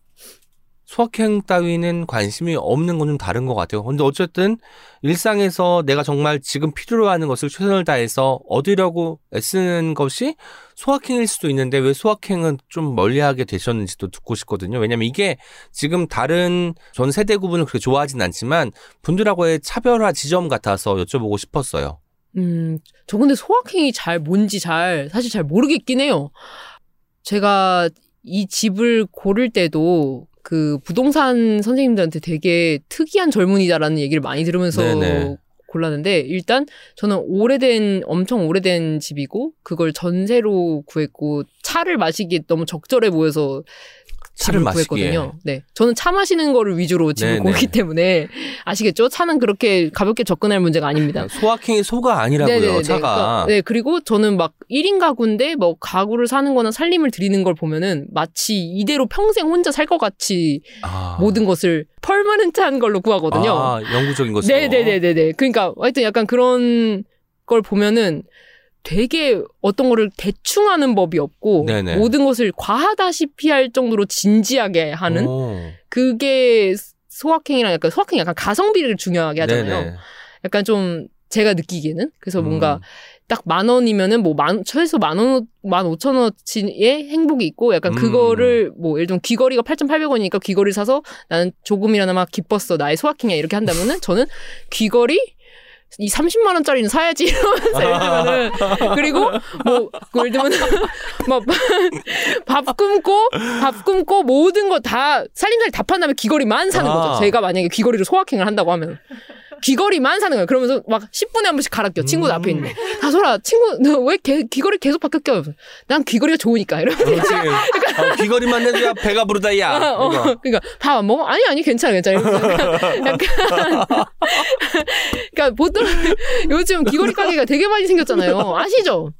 소확행 따위는 관심이 없는 건 좀 다른 것 같아요. 근데 어쨌든 일상에서 내가 정말 지금 필요로 하는 것을 최선을 다해서 얻으려고 애쓰는 것이 소확행일 수도 있는데 왜 소확행은 좀 멀리하게 되셨는지도 듣고 싶거든요. 왜냐면 이게 지금 다른 전 세대 구분을 그렇게 좋아하진 않지만 분들하고의 차별화 지점 같아서 여쭤보고 싶었어요. 음, 저 근데 소확행이 잘 뭔지 잘 사실 잘 모르겠긴 해요. 제가 이 집을 고를 때도 그 부동산 선생님들한테 되게 특이한 젊은이다라는 얘기를 많이 들으면서 네네. 골랐는데 일단 저는 오래된 엄청 오래된 집이고 그걸 전세로 구했고 차를 마시기 너무 적절해 보여서 차를. 구했거든요. 네, 저는 차 마시는 거를 위주로 집을 네네. 고르기 때문에 아시겠죠? 차는 그렇게 가볍게 접근할 문제가 아닙니다. 소확행이 소가 아니라고요, 네네네. 차가. 그러니까, 네, 그리고 저는 막 1인 가구인데 뭐 가구를 사는 거나 살림을 드리는 걸 보면은 마치 이대로 평생 혼자 살 것 같이 아. 모든 것을 펄머넌트한 걸로 구하거든요. 아, 영구적인 것으로. 네네네네네. 그러니까 하여튼 약간 그런 걸 보면은 되게 어떤 거를 대충 하는 법이 없고 네네. 모든 것을 과하다시피 할 정도로 진지하게 하는 오. 그게 소확행이랑 약간 소확행이 약간 가성비를 중요하게 하잖아요. 네네. 약간 좀 제가 느끼기에는 그래서 뭔가 음. 딱만 원이면은 뭐 만 최소 만 원, 만 오천 원치의 행복이 있고 약간 음. 그거를 뭐 예를 들면 귀걸이가 8,800원이니까 귀걸이를 사서 나는 조금이나마 기뻤어 나의 소확행이야 이렇게 한다면은 저는 귀걸이 이 30만 원짜리는 사야지 이러면서 예를 들면은 그리고 뭐 예를 들면 [LAUGHS] 막밥 굶고 밥 굶고 모든 거 다 살림살이 다 판 다음에 귀걸이만 사는 아. 거죠. 제가 만약에 귀걸이로 소확행을 한다고 하면 귀걸이만 사는 거예요. 그러면서 막 10분에 한 번씩 갈아 껴. 친구들 앞에 있는데. 다솔아, 친구, 너 왜 귀걸이 계속 바뀌어 껴? 난 귀걸이가 좋으니까. 이러면서. 어, [LAUGHS] 귀걸이만 내줘야 배가 부르다, 야. 어, 이거. 그러니까 밥 안 먹어? 아니 아니 괜찮아 괜찮아. 이러면서 약간, 약간 [LAUGHS] [LAUGHS] 그러니까 보통 요즘 귀걸이 가게가 되게 많이 생겼잖아요. 아시죠?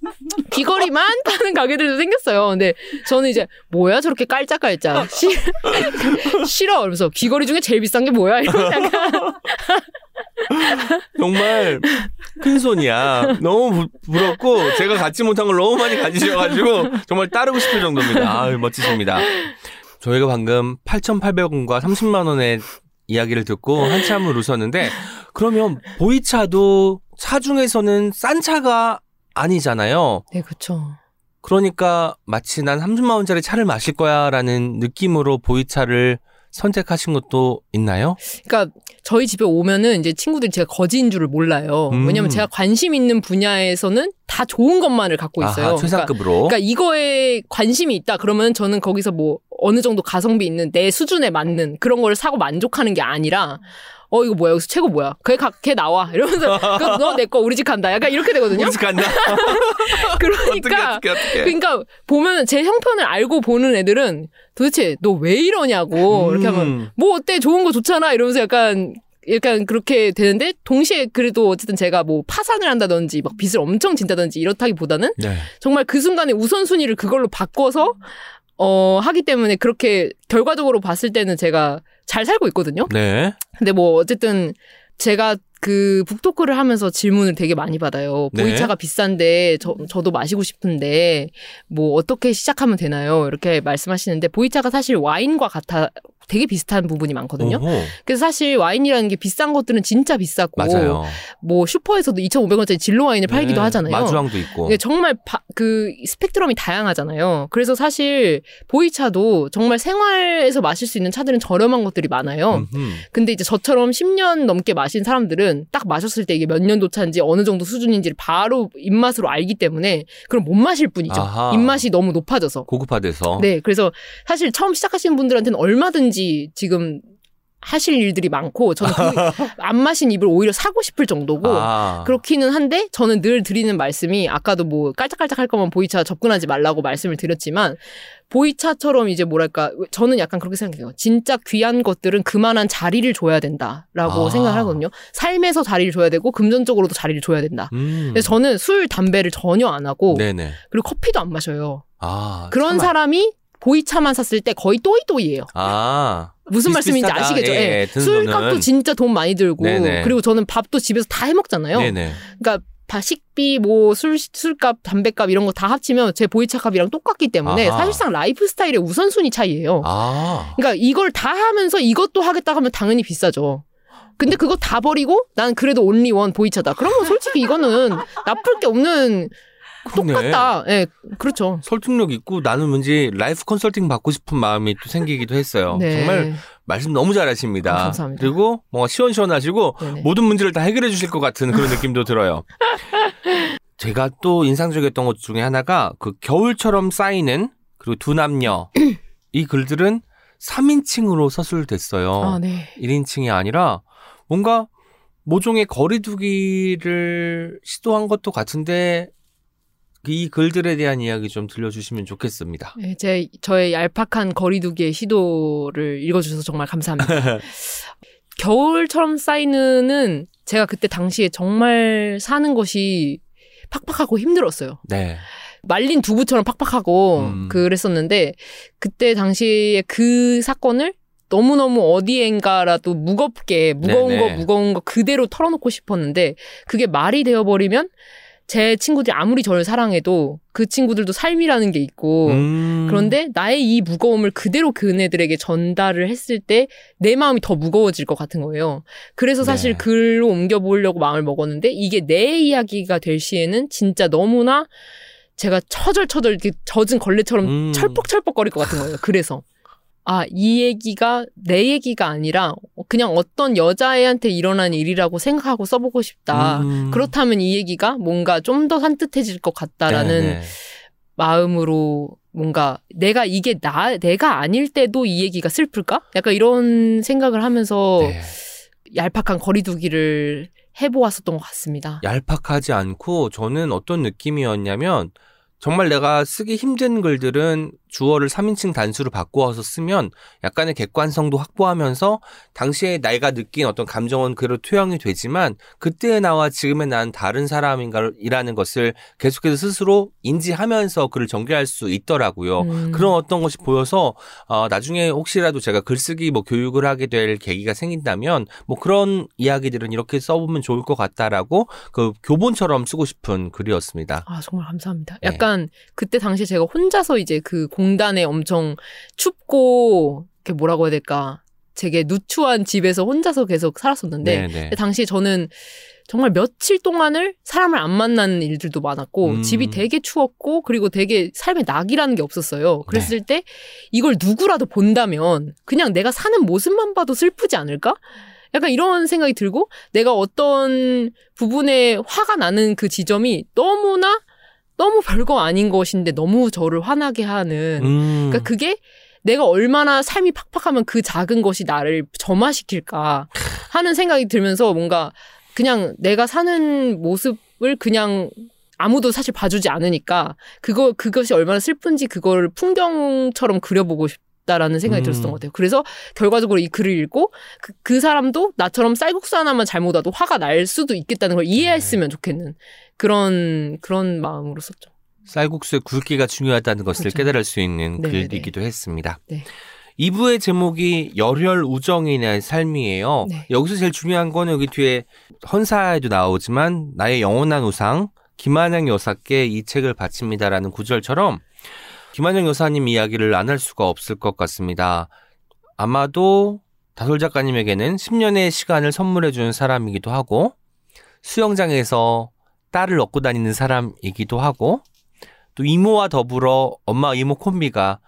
귀걸이만 파는 가게들도 생겼어요. 근데 저는 이제 뭐야 저렇게 깔짝깔짝 싫, 싫어. 그러면서 귀걸이 중에 제일 비싼 게 뭐야? 이러면서 약간 [LAUGHS] 정말 큰 손이야. 너무 부, 부럽고 제가 갖지 못한 걸 너무 많이 가지셔가지고 정말 따르고 싶을 정도입니다. 아유, 멋지십니다. 저희가 방금 8,800원과 30만 원의 이야기를 듣고 한참을 웃었는데 그러면 보이차도 차 중에서는 싼 차가 아니잖아요. 네 그렇죠. 그러니까 마치 난 30만 원짜리 차를 마실 거야라는 느낌으로 보이차를 선택하신 것도 있나요? 그러니까 저희 집에 오면은 이제 친구들이 제가 거지인 줄을 몰라요. 음. 왜냐면 제가 관심 있는 분야에서는 다 좋은 것만을 갖고 있어요. 아하, 그러니까 최상급으로. 그러니까 이거에 관심이 있다 그러면 저는 거기서 뭐 어느 정도 가성비 있는 내 수준에 맞는 그런 걸 사고 만족하는 게 아니라 어 이거 뭐야 여기서 최고 뭐야 걔, 가, 걔 나와 이러면서 너내 거 우리 집 간다 약간 이렇게 되거든요 우리 집 간다. [LAUGHS] 그러니까 어떻게 어떻게 어떻게. 그러니까 보면 제 형편을 알고 보는 애들은 도대체 너 왜 이러냐고 이렇게 하면 음. 뭐 어때 좋은 거 좋잖아 이러면서 약간 약간 그렇게 되는데 동시에 그래도 어쨌든 제가 뭐 파산을 한다든지 막 빚을 엄청 진다든지 이렇다기보다는 네. 정말 그 순간에 우선순위를 그걸로 바꿔서 어 하기 때문에 그렇게 결과적으로 봤을 때는 제가 잘 살고 있거든요. 네. 근데 뭐 어쨌든 제가 그 북토크를 하면서 질문을 되게 많이 받아요. 네. 보이차가 비싼데 저, 저도 마시고 싶은데 뭐 어떻게 시작하면 되나요? 이렇게 말씀하시는데 보이차가 사실 와인과 같아 되게 비슷한 부분이 많거든요. 오호. 그래서 사실 와인이라는 게 비싼 것들은 진짜 비싸고 맞아요. 뭐 슈퍼에서도 2,500원짜리 진로 와인을 팔기도 네, 하잖아요. 마주왕도 있고. 이게 정말 바- 그 스펙트럼이 다양하잖아요. 그래서 사실 보이차도 정말 생활에서 마실 수 있는 차들은 저렴한 것들이 많아요. 음흠. 근데 이제 저처럼 10년 넘게 마신 사람들은 딱 마셨을 때 이게 몇 년도 차인지 어느 정도 수준인지를 바로 입맛으로 알기 때문에 그럼 못 마실 뿐이죠. 아하. 입맛이 너무 높아져서. 고급화돼서. 네, 그래서 사실 처음 시작하시는 분들한테는 얼마든지 지금 하실 일들이 많고 저는 그 [LAUGHS] 안 마신 입을 오히려 사고 싶을 정도고 아. 그렇기는 한데 저는 늘 드리는 말씀이 아까도 뭐 깔짝깔짝 할 거면 보이차 접근하지 말라고 말씀을 드렸지만 보이차처럼 이제 뭐랄까 저는 약간 그렇게 생각해요. 진짜 귀한 것들은 그만한 자리를 줘야 된다라고 아. 생각을 하거든요. 삶에서 자리를 줘야 되고 금전적으로도 자리를 줘야 된다. 음. 그래서 저는 술, 담배를 전혀 안 하고 네네. 그리고 커피도 안 마셔요. 아. 그런 참 사람이 보이차만 샀을 때 거의 또이또이예요. 아. 무슨 말씀인지 비슷비슷하다. 아시겠죠? 예, 예. 예, 술값도 돈은. 진짜 돈 많이 들고 네네. 그리고 저는 밥도 집에서 다 해 먹잖아요. 네네. 그러니까 다 식비, 뭐 술, 술값, 담배값 이런 거 다 합치면 제 보이차 값이랑 똑같기 때문에 아하. 사실상 라이프 스타일의 우선순위 차이예요. 아. 그러니까 이걸 다 하면서 이것도 하겠다 하면 당연히 비싸죠. 근데 그거 다 버리고 난 그래도 only one 보이차다. 그러면 솔직히 이거는 나쁠 게 없는 그러네. 똑같다. 예, 그렇죠. 설득력 있고 나는 왠지 life 컨설팅 받고 싶은 마음이 또 생기기도 했어요. 네. 정말 말씀 너무 잘하십니다. 아, 감사합니다. 그리고 뭔가 시원시원하시고 네네. 모든 문제를 다 해결해 주실 것 같은 그런 느낌도 [LAUGHS] 들어요. 제가 또 인상적이었던 것 중에 하나가 그 겨울처럼 쌓이는 그리고 두 남녀 [CLEARS THROAT] 이 글들은 3인칭으로 서술됐어요. 아, 네. 1인칭이 아니라 뭔가 모종의 거리두기를 시도한 것도 같은데 이 글들에 대한 이야기 좀 들려주시면 좋겠습니다. 네, 제 저의 얄팍한 거리두기의 시도를 읽어주셔서 정말 감사합니다. [LAUGHS] 겨울처럼 쌓이는은 제가 그때 당시에 정말 사는 것이 팍팍하고 힘들었어요. 네. 말린 두부처럼 팍팍하고 음. 그랬었는데 그때 당시에 그 사건을 너무너무 어디엔가라도 무겁게 무거운 네네. 거 무거운 거 그대로 털어놓고 싶었는데 그게 말이 되어버리면 제 친구들이 아무리 저를 사랑해도 그 친구들도 삶이라는 게 있고 음. 그런데 나의 이 무거움을 그대로 그네들에게 전달을 했을 때 내 마음이 더 무거워질 것 같은 거예요. 그래서 사실 네. 글로 옮겨 보려고 마음을 먹었는데 이게 내 이야기가 될 시에는 진짜 너무나 제가 처절처절 이렇게 젖은 걸레처럼 음. 철뻑철뻑거릴 것 같은 거예요. 그래서 아, 이 얘기가 내 얘기가 아니라 그냥 어떤 여자애한테 일어난 일이라고 생각하고 써보고 싶다. 음. 그렇다면 이 얘기가 뭔가 좀 더 산뜻해질 것 같다라는 네네. 마음으로 뭔가 내가 이게 나 내가 아닐 때도 이 얘기가 슬플까? 약간 이런 생각을 하면서 네. 얄팍한 거리두기를 해보았었던 것 같습니다. 얄팍하지 않고 저는 어떤 느낌이었냐면 정말 내가 쓰기 힘든 글들은 주어를 3인칭 단수로 바꾸어서 쓰면 약간의 객관성도 확보하면서 당시에 내가 느낀 어떤 감정은 그대로 투영이 되지만 그때의 나와 지금의 난 다른 사람인가라는 것을 계속해서 스스로 인지하면서 글을 전개할 수 있더라고요. 음. 그런 어떤 것이 보여서 어, 나중에 혹시라도 제가 글쓰기 뭐 교육을 하게 될 계기가 생긴다면 뭐 그런 이야기들은 이렇게 써보면 좋을 것 같다라고 그 교본처럼 쓰고 싶은 글이었습니다. 아 정말 감사합니다. 네. 약간 그때 당시에 제가 혼자서 이제 그 공단에 엄청 춥고 이렇게 뭐라고 해야 될까? 되게 누추한 집에서 혼자서 계속 살았었는데 네네. 근데 당시에 저는 정말 며칠 동안을 사람을 안 만나는 일들도 많았고 음. 집이 되게 추웠고 그리고 되게 삶에 낙이라는 게 없었어요. 그랬을 네. 때 이걸 누구라도 본다면 그냥 내가 사는 모습만 봐도 슬프지 않을까? 약간 이런 생각이 들고 내가 어떤 부분에 화가 나는 그 지점이 너무나 너무 별거 아닌 것인데 너무 저를 화나게 하는 음. 그러니까 그게 내가 얼마나 삶이 팍팍하면 그 작은 것이 나를 점화시킬까 하는 생각이 들면서 뭔가 그냥 내가 사는 모습을 그냥 아무도 사실 봐주지 않으니까 그거 그것이 얼마나 슬픈지 그걸 풍경처럼 그려보고 싶 다라는 생각이 음. 들었던 것 같아요. 그래서 결과적으로 이 글을 읽고 그, 그 사람도 나처럼 쌀국수 하나만 잘못 와도 화가 날 수도 있겠다는 걸 이해했으면 좋겠는 그런 그런 마음으로 썼죠. 쌀국수의 굵기가 중요하다는 것을 그렇죠. 깨달을 수 있는 네네네. 글이기도 했습니다. 네. 2부의 제목이 열혈 우정인의 삶이에요. 네. 여기서 제일 중요한 건 여기 뒤에 헌사에도 나오지만 나의 영원한 우상 김한영 여사께 이 책을 바칩니다라는 구절처럼 김한영 여사님 이야기를 안 할 수가 없을 것 같습니다. 아마도 다솔 작가님에게는 10년의 시간을 선물해 준 사람이기도 하고 수영장에서 딸을 얻고 다니는 사람이기도 하고 또 이모와 더불어 엄마 이모 콤비가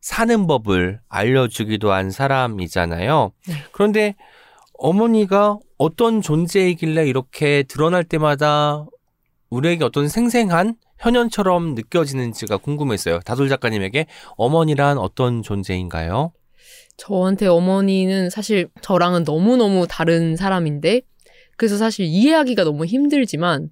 사는 법을 알려주기도 한 사람이잖아요. 네. 그런데 어머니가 어떤 존재이길래 이렇게 드러날 때마다 우리에게 어떤 생생한 현현처럼 느껴지는지가 궁금했어요. 다솔 작가님에게 어머니란 어떤 존재인가요? 저한테 어머니는 사실 저랑은 너무너무 다른 사람인데, 그래서 사실 이해하기가 너무 힘들지만,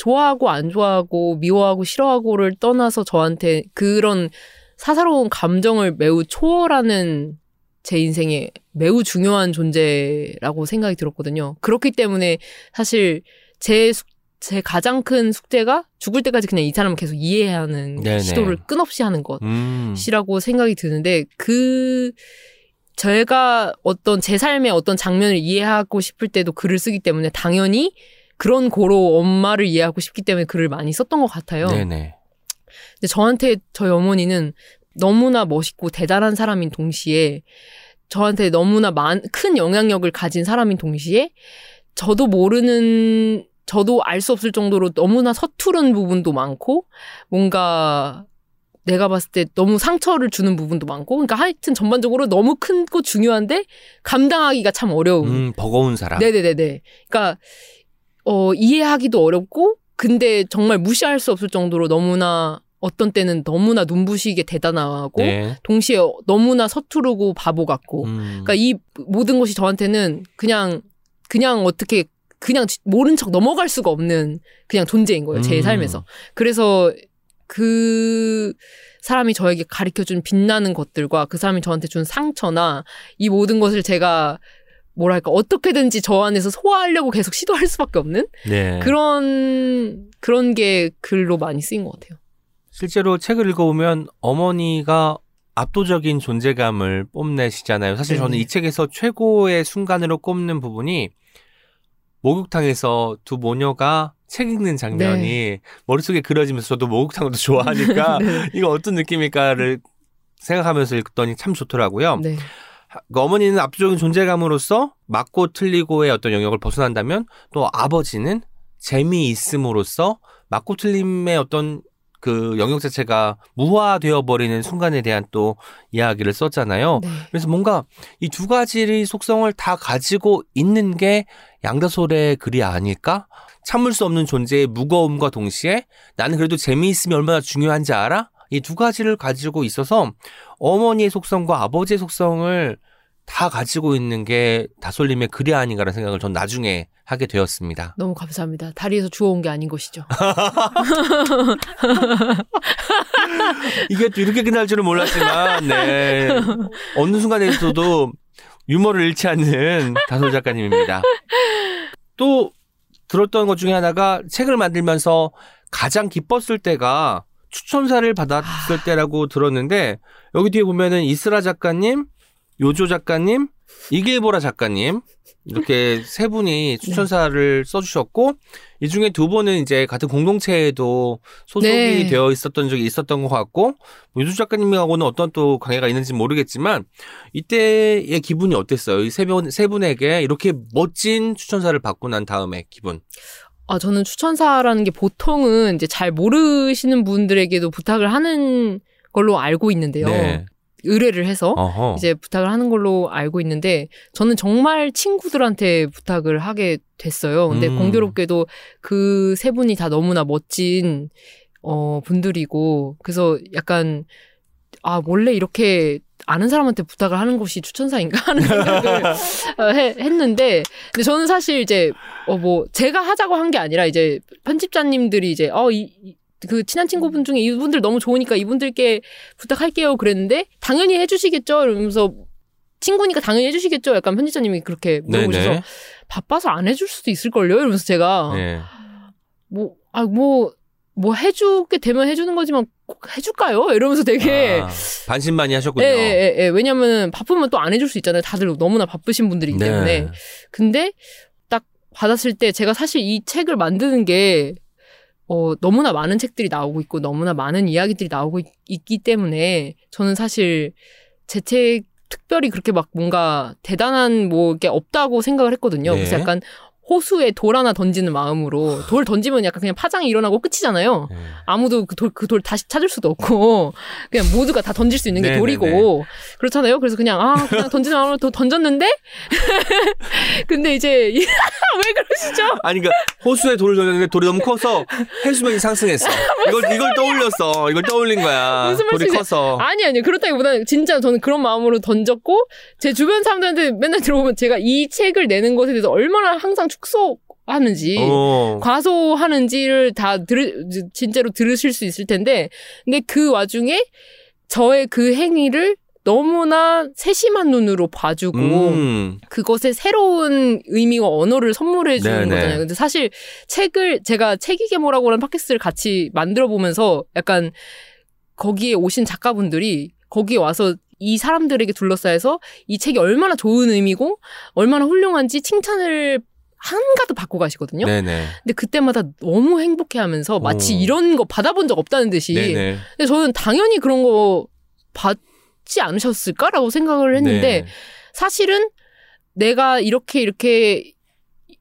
좋아하고 안 좋아하고 미워하고 싫어하고를 떠나서 저한테 그런 사사로운 감정을 매우 초월하는 제 인생에 매우 중요한 존재라고 생각이 들었거든요. 그렇기 때문에 사실 제, 숙, 제 가장 큰 숙제가 죽을 때까지 그냥 이 사람을 계속 이해해야 하는 네네. 시도를 끊없이 하는 것. 음. 이라고 생각이 드는데 그 제가 어떤 제 삶의 어떤 장면을 이해하고 싶을 때도 글을 쓰기 때문에 당연히 그런 고로 엄마를 이해하고 싶기 때문에 글을 많이 썼던 것 같아요. 네네. 근데 저한테 저희 어머니는 너무나 멋있고 대단한 사람인 동시에 저한테 너무나 많, 큰 영향력을 가진 사람인 동시에 저도 모르는 저도 알 수 없을 정도로 너무나 서투른 부분도 많고 뭔가 내가 봤을 때 너무 상처를 주는 부분도 많고 그러니까 하여튼 전반적으로 너무 크고 중요한데 감당하기가 참 어려운 음, 버거운 사람. 네네네네. 그러니까 어 이해하기도 어렵고 근데 정말 무시할 수 없을 정도로 너무나 어떤 때는 너무나 눈부시게 대단하고 네. 동시에 너무나 서투르고 바보 같고 음. 그러니까 이 모든 것이 저한테는 그냥 그냥 어떻게 그냥 모른 척 넘어갈 수가 없는 그냥 존재인 거예요 제 음. 삶에서 그래서 그 사람이 저에게 가르쳐 준 빛나는 것들과 그 사람이 저한테 준 상처나 이 모든 것을 제가 뭐랄까 어떻게든지 저 안에서 소화하려고 계속 시도할 수밖에 없는 네. 그런 그런 게 글로 많이 쓰인 것 같아요. 실제로 책을 읽어보면 어머니가 압도적인 존재감을 뽐내시잖아요. 사실 저는 네. 이 책에서 최고의 순간으로 꼽는 부분이 목욕탕에서 두 모녀가 책 읽는 장면이 머릿속에 그려지면서 저도 목욕탕도 [LAUGHS] 좋아하니까 [LAUGHS] 네. 이거 어떤 느낌일까를 생각하면서 읽더니 참 좋더라고요. 네. 그 어머니는 압도적인 존재감으로서 맞고 틀리고의 어떤 영역을 벗어난다면 또 아버지는 재미있음으로써 맞고 틀림의 어떤 그 영역 자체가 무화되어 버리는 순간에 대한 또 이야기를 썼잖아요. 네. 그래서 뭔가 이 두 가지의 속성을 다 가지고 있는 게 양다솔의 글이 아닐까? 참을 수 없는 존재의 무거움과 동시에 나는 그래도 재미있음이 얼마나 중요한지 알아? 이 두 가지를 가지고 있어서 어머니의 속성과 아버지의 속성을 다 가지고 있는 게 다솔님의 글이 아닌가라는 생각을 전 나중에 하게 되었습니다. 너무 감사합니다. 다리에서 주워온 게 아닌 것이죠. [LAUGHS] 이게 또 이렇게 끝날 줄은 몰랐지만, 네. 어느 순간에서도 유머를 잃지 않는 다솔 작가님입니다. 또 들었던 것 중에 하나가 책을 만들면서 가장 기뻤을 때가 추천사를 받았을 때라고 들었는데, 여기 뒤에 보면은 이스라 작가님, 요조 작가님, 이길보라 작가님, 이렇게 세 분이 추천사를 써주셨고, 이 중에 두 분은 이제 같은 공동체에도 소속이 네. 되어 있었던 적이 있었던 것 같고, 뭐 요조 작가님하고는 어떤 또 관계가 있는지 모르겠지만, 이때의 기분이 어땠어요? 이세 분, 세 분에게 이렇게 멋진 추천사를 받고 난 다음에 기분. 아, 저는 추천사라는 게 보통은 이제 잘 모르시는 분들에게도 부탁을 하는 걸로 알고 있는데요. 네. 의뢰를 해서 어허. 이제 부탁을 하는 걸로 알고 있는데 저는 정말 친구들한테 부탁을 하게 됐어요. 근데 음. 공교롭게도 그 세 분이 다 너무나 멋진 어 분들이고 그래서 약간 아 원래 이렇게 아는 사람한테 부탁을 하는 것이 추천사인가 [LAUGHS] 하는 생각을 어, 해- 했는데 근데 저는 사실 이제 어 뭐 제가 하자고 한 게 아니라 이제 편집자님들이 이제 어이 그 친한 친구분 중에 이분들 너무 좋으니까 이분들께 부탁할게요 그랬는데 당연히 해주시겠죠 이러면서 친구니까 당연히 해주시겠죠 약간 편집자님이 그렇게 물어보셔서 네네. 바빠서 안 해줄 수도 있을걸요 이러면서 제가 네. 뭐아뭐뭐 해주게 되면 해주는 거지만 꼭 해줄까요 이러면서 되게 아, 반신반의 하셨군요. 예, 예, 예. 왜냐면 바쁘면 또 안 해줄 수 있잖아요. 다들 너무나 바쁘신 분들이기 네. 때문에. 근데 딱 받았을 때 제가 사실 이 책을 만드는 게 어, 너무나 많은 책들이 나오고 있고 너무나 많은 이야기들이 나오고 있, 기 때문에 저는 사실 제 책 특별히 그렇게 막 뭔가 대단한 뭐게 없다고 생각을 했거든요. 네. 그래서 약간 호수에 돌 하나 던지는 마음으로 돌 던지면 약간 그냥 파장이 일어나고 끝이잖아요. 네. 아무도 그 돌 그돌 다시 찾을 수도 없고 [LAUGHS] 그냥 모두가 다 던질 수 있는 게 네네네. 돌이고 그렇잖아요. 그래서 그냥 아 그냥 던지는 마음으로 더 던졌는데 [LAUGHS] 근데 이제 [LAUGHS] 왜 그러시죠? 아니 그러니까 호수에 돌을 던졌는데 돌이 너무 커서 해수면이 상승했어. 이걸 이걸 떠올렸어. 이걸 떠올린 거야. 돌이? 커서. 아니 아니요 그렇다기보다는 진짜 저는 그런 마음으로 던졌고 제 주변 사람들한테 맨날 들어보면 제가 이 책을 내는 것에 대해서 얼마나 항상 축 소하는지 어. 과소하는지를 다 들, 진짜로 들으실 수 있을 텐데, 근데 그 와중에 저의 그 행위를 너무나 세심한 눈으로 봐주고, 음. 그것에 새로운 의미와 언어를 선물해 주는 네네. 거잖아요. 근데 사실 책을, 제가 책이게 뭐라고라는 팟캐스트를 같이 만들어 보면서 약간 거기에 오신 작가분들이 거기에 와서 이 사람들에게 둘러싸여서 이 책이 얼마나 좋은 의미고 얼마나 훌륭한지 칭찬을 한가득 받고 가시거든요. 네네. 근데 그때마다 너무 행복해 하면서 마치 오. 이런 거 받아본 적 없다는 듯이. 네네. 근데 저는 당연히 그런 거 받지 않으셨을까라고 생각을 했는데 네. 사실은 내가 이렇게 이렇게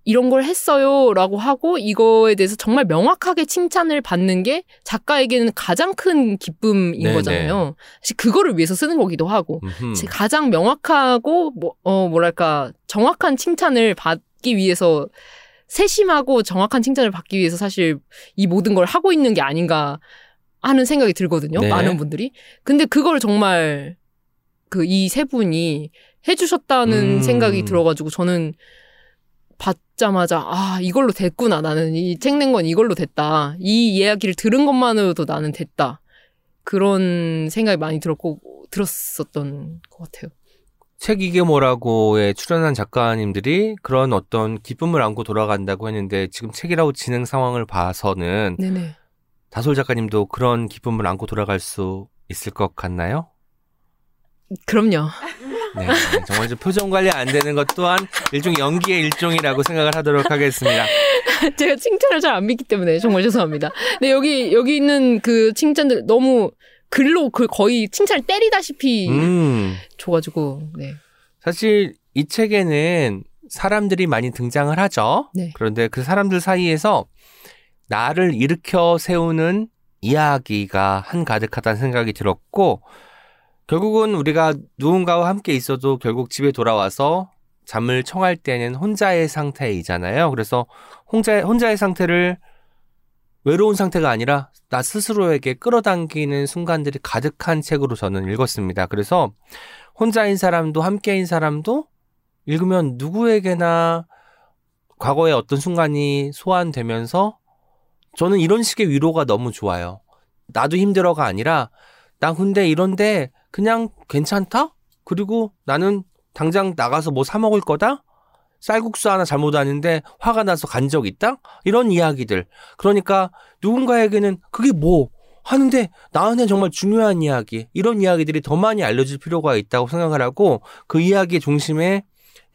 이런 걸 했어요라고 하고 이거에 대해서 정말 명확하게 칭찬을 받는 게 작가에게는 가장 큰 기쁨인 네네. 거잖아요. 사실 그거를 위해서 쓰는 거기도 하고 가장 명확하고 뭐, 어 뭐랄까 정확한 칭찬을 받 기 위해서 세심하고 정확한 칭찬을 받기 위해서 사실 이 모든 걸 하고 있는 게 아닌가 하는 생각이 들거든요. 네. 많은 분들이. 근데 그걸 정말 그 이 세 분이 해주셨다는 음. 생각이 들어가지고 저는 받자마자 아 이걸로 됐구나 나는 이 책 낸 건 이걸로 됐다 이 이야기를 들은 것만으로도 나는 됐다 그런 생각이 많이 들었고 들었었던 것 같아요. 책 이게 뭐라고에 출연한 작가님들이 그런 어떤 기쁨을 안고 돌아간다고 했는데 지금 책이라고 진행 상황을 봐서는 네네. 다솔 작가님도 그런 기쁨을 안고 돌아갈 수 있을 것 같나요? 그럼요. 네, 정말 좀 표정 관리 안 되는 것 또한 일종 연기의 일종이라고 생각을 하도록 하겠습니다. [LAUGHS] 제가 칭찬을 잘 안 믿기 때문에 정말 죄송합니다. 근데 여기 여기 있는 그 칭찬들 너무 글로 그 거의 칭찬을 때리다시피 음, 줘가지고 네. 사실 이 책에는 사람들이 많이 등장을 하죠. 네. 그런데 그 사람들 사이에서 나를 일으켜 세우는 이야기가 한가득하다는 생각이 들었고, 결국은 우리가 누군가와 함께 있어도 결국 집에 돌아와서 잠을 청할 때는 혼자의 상태이잖아요. 그래서 혼자, 혼자의 상태를 외로운 상태가 아니라 나 스스로에게 끌어당기는 순간들이 가득한 책으로 저는 읽었습니다. 그래서 혼자인 사람도 함께인 사람도 읽으면 누구에게나 과거의 어떤 순간이 소환되면서 저는 이런 식의 위로가 너무 좋아요. 나도 힘들어가 아니라 나 근데 이런데 그냥 괜찮다? 그리고 나는 당장 나가서 뭐 사 먹을 거다? 쌀국수 하나 잘못 왔는데 화가 나서 간 적 있다? 이런 이야기들. 그러니까 누군가에게는 그게 뭐 하는데 나한테 정말 중요한 이야기. 이런 이야기들이 더 많이 알려질 필요가 있다고 생각을 하고 그 이야기의 중심에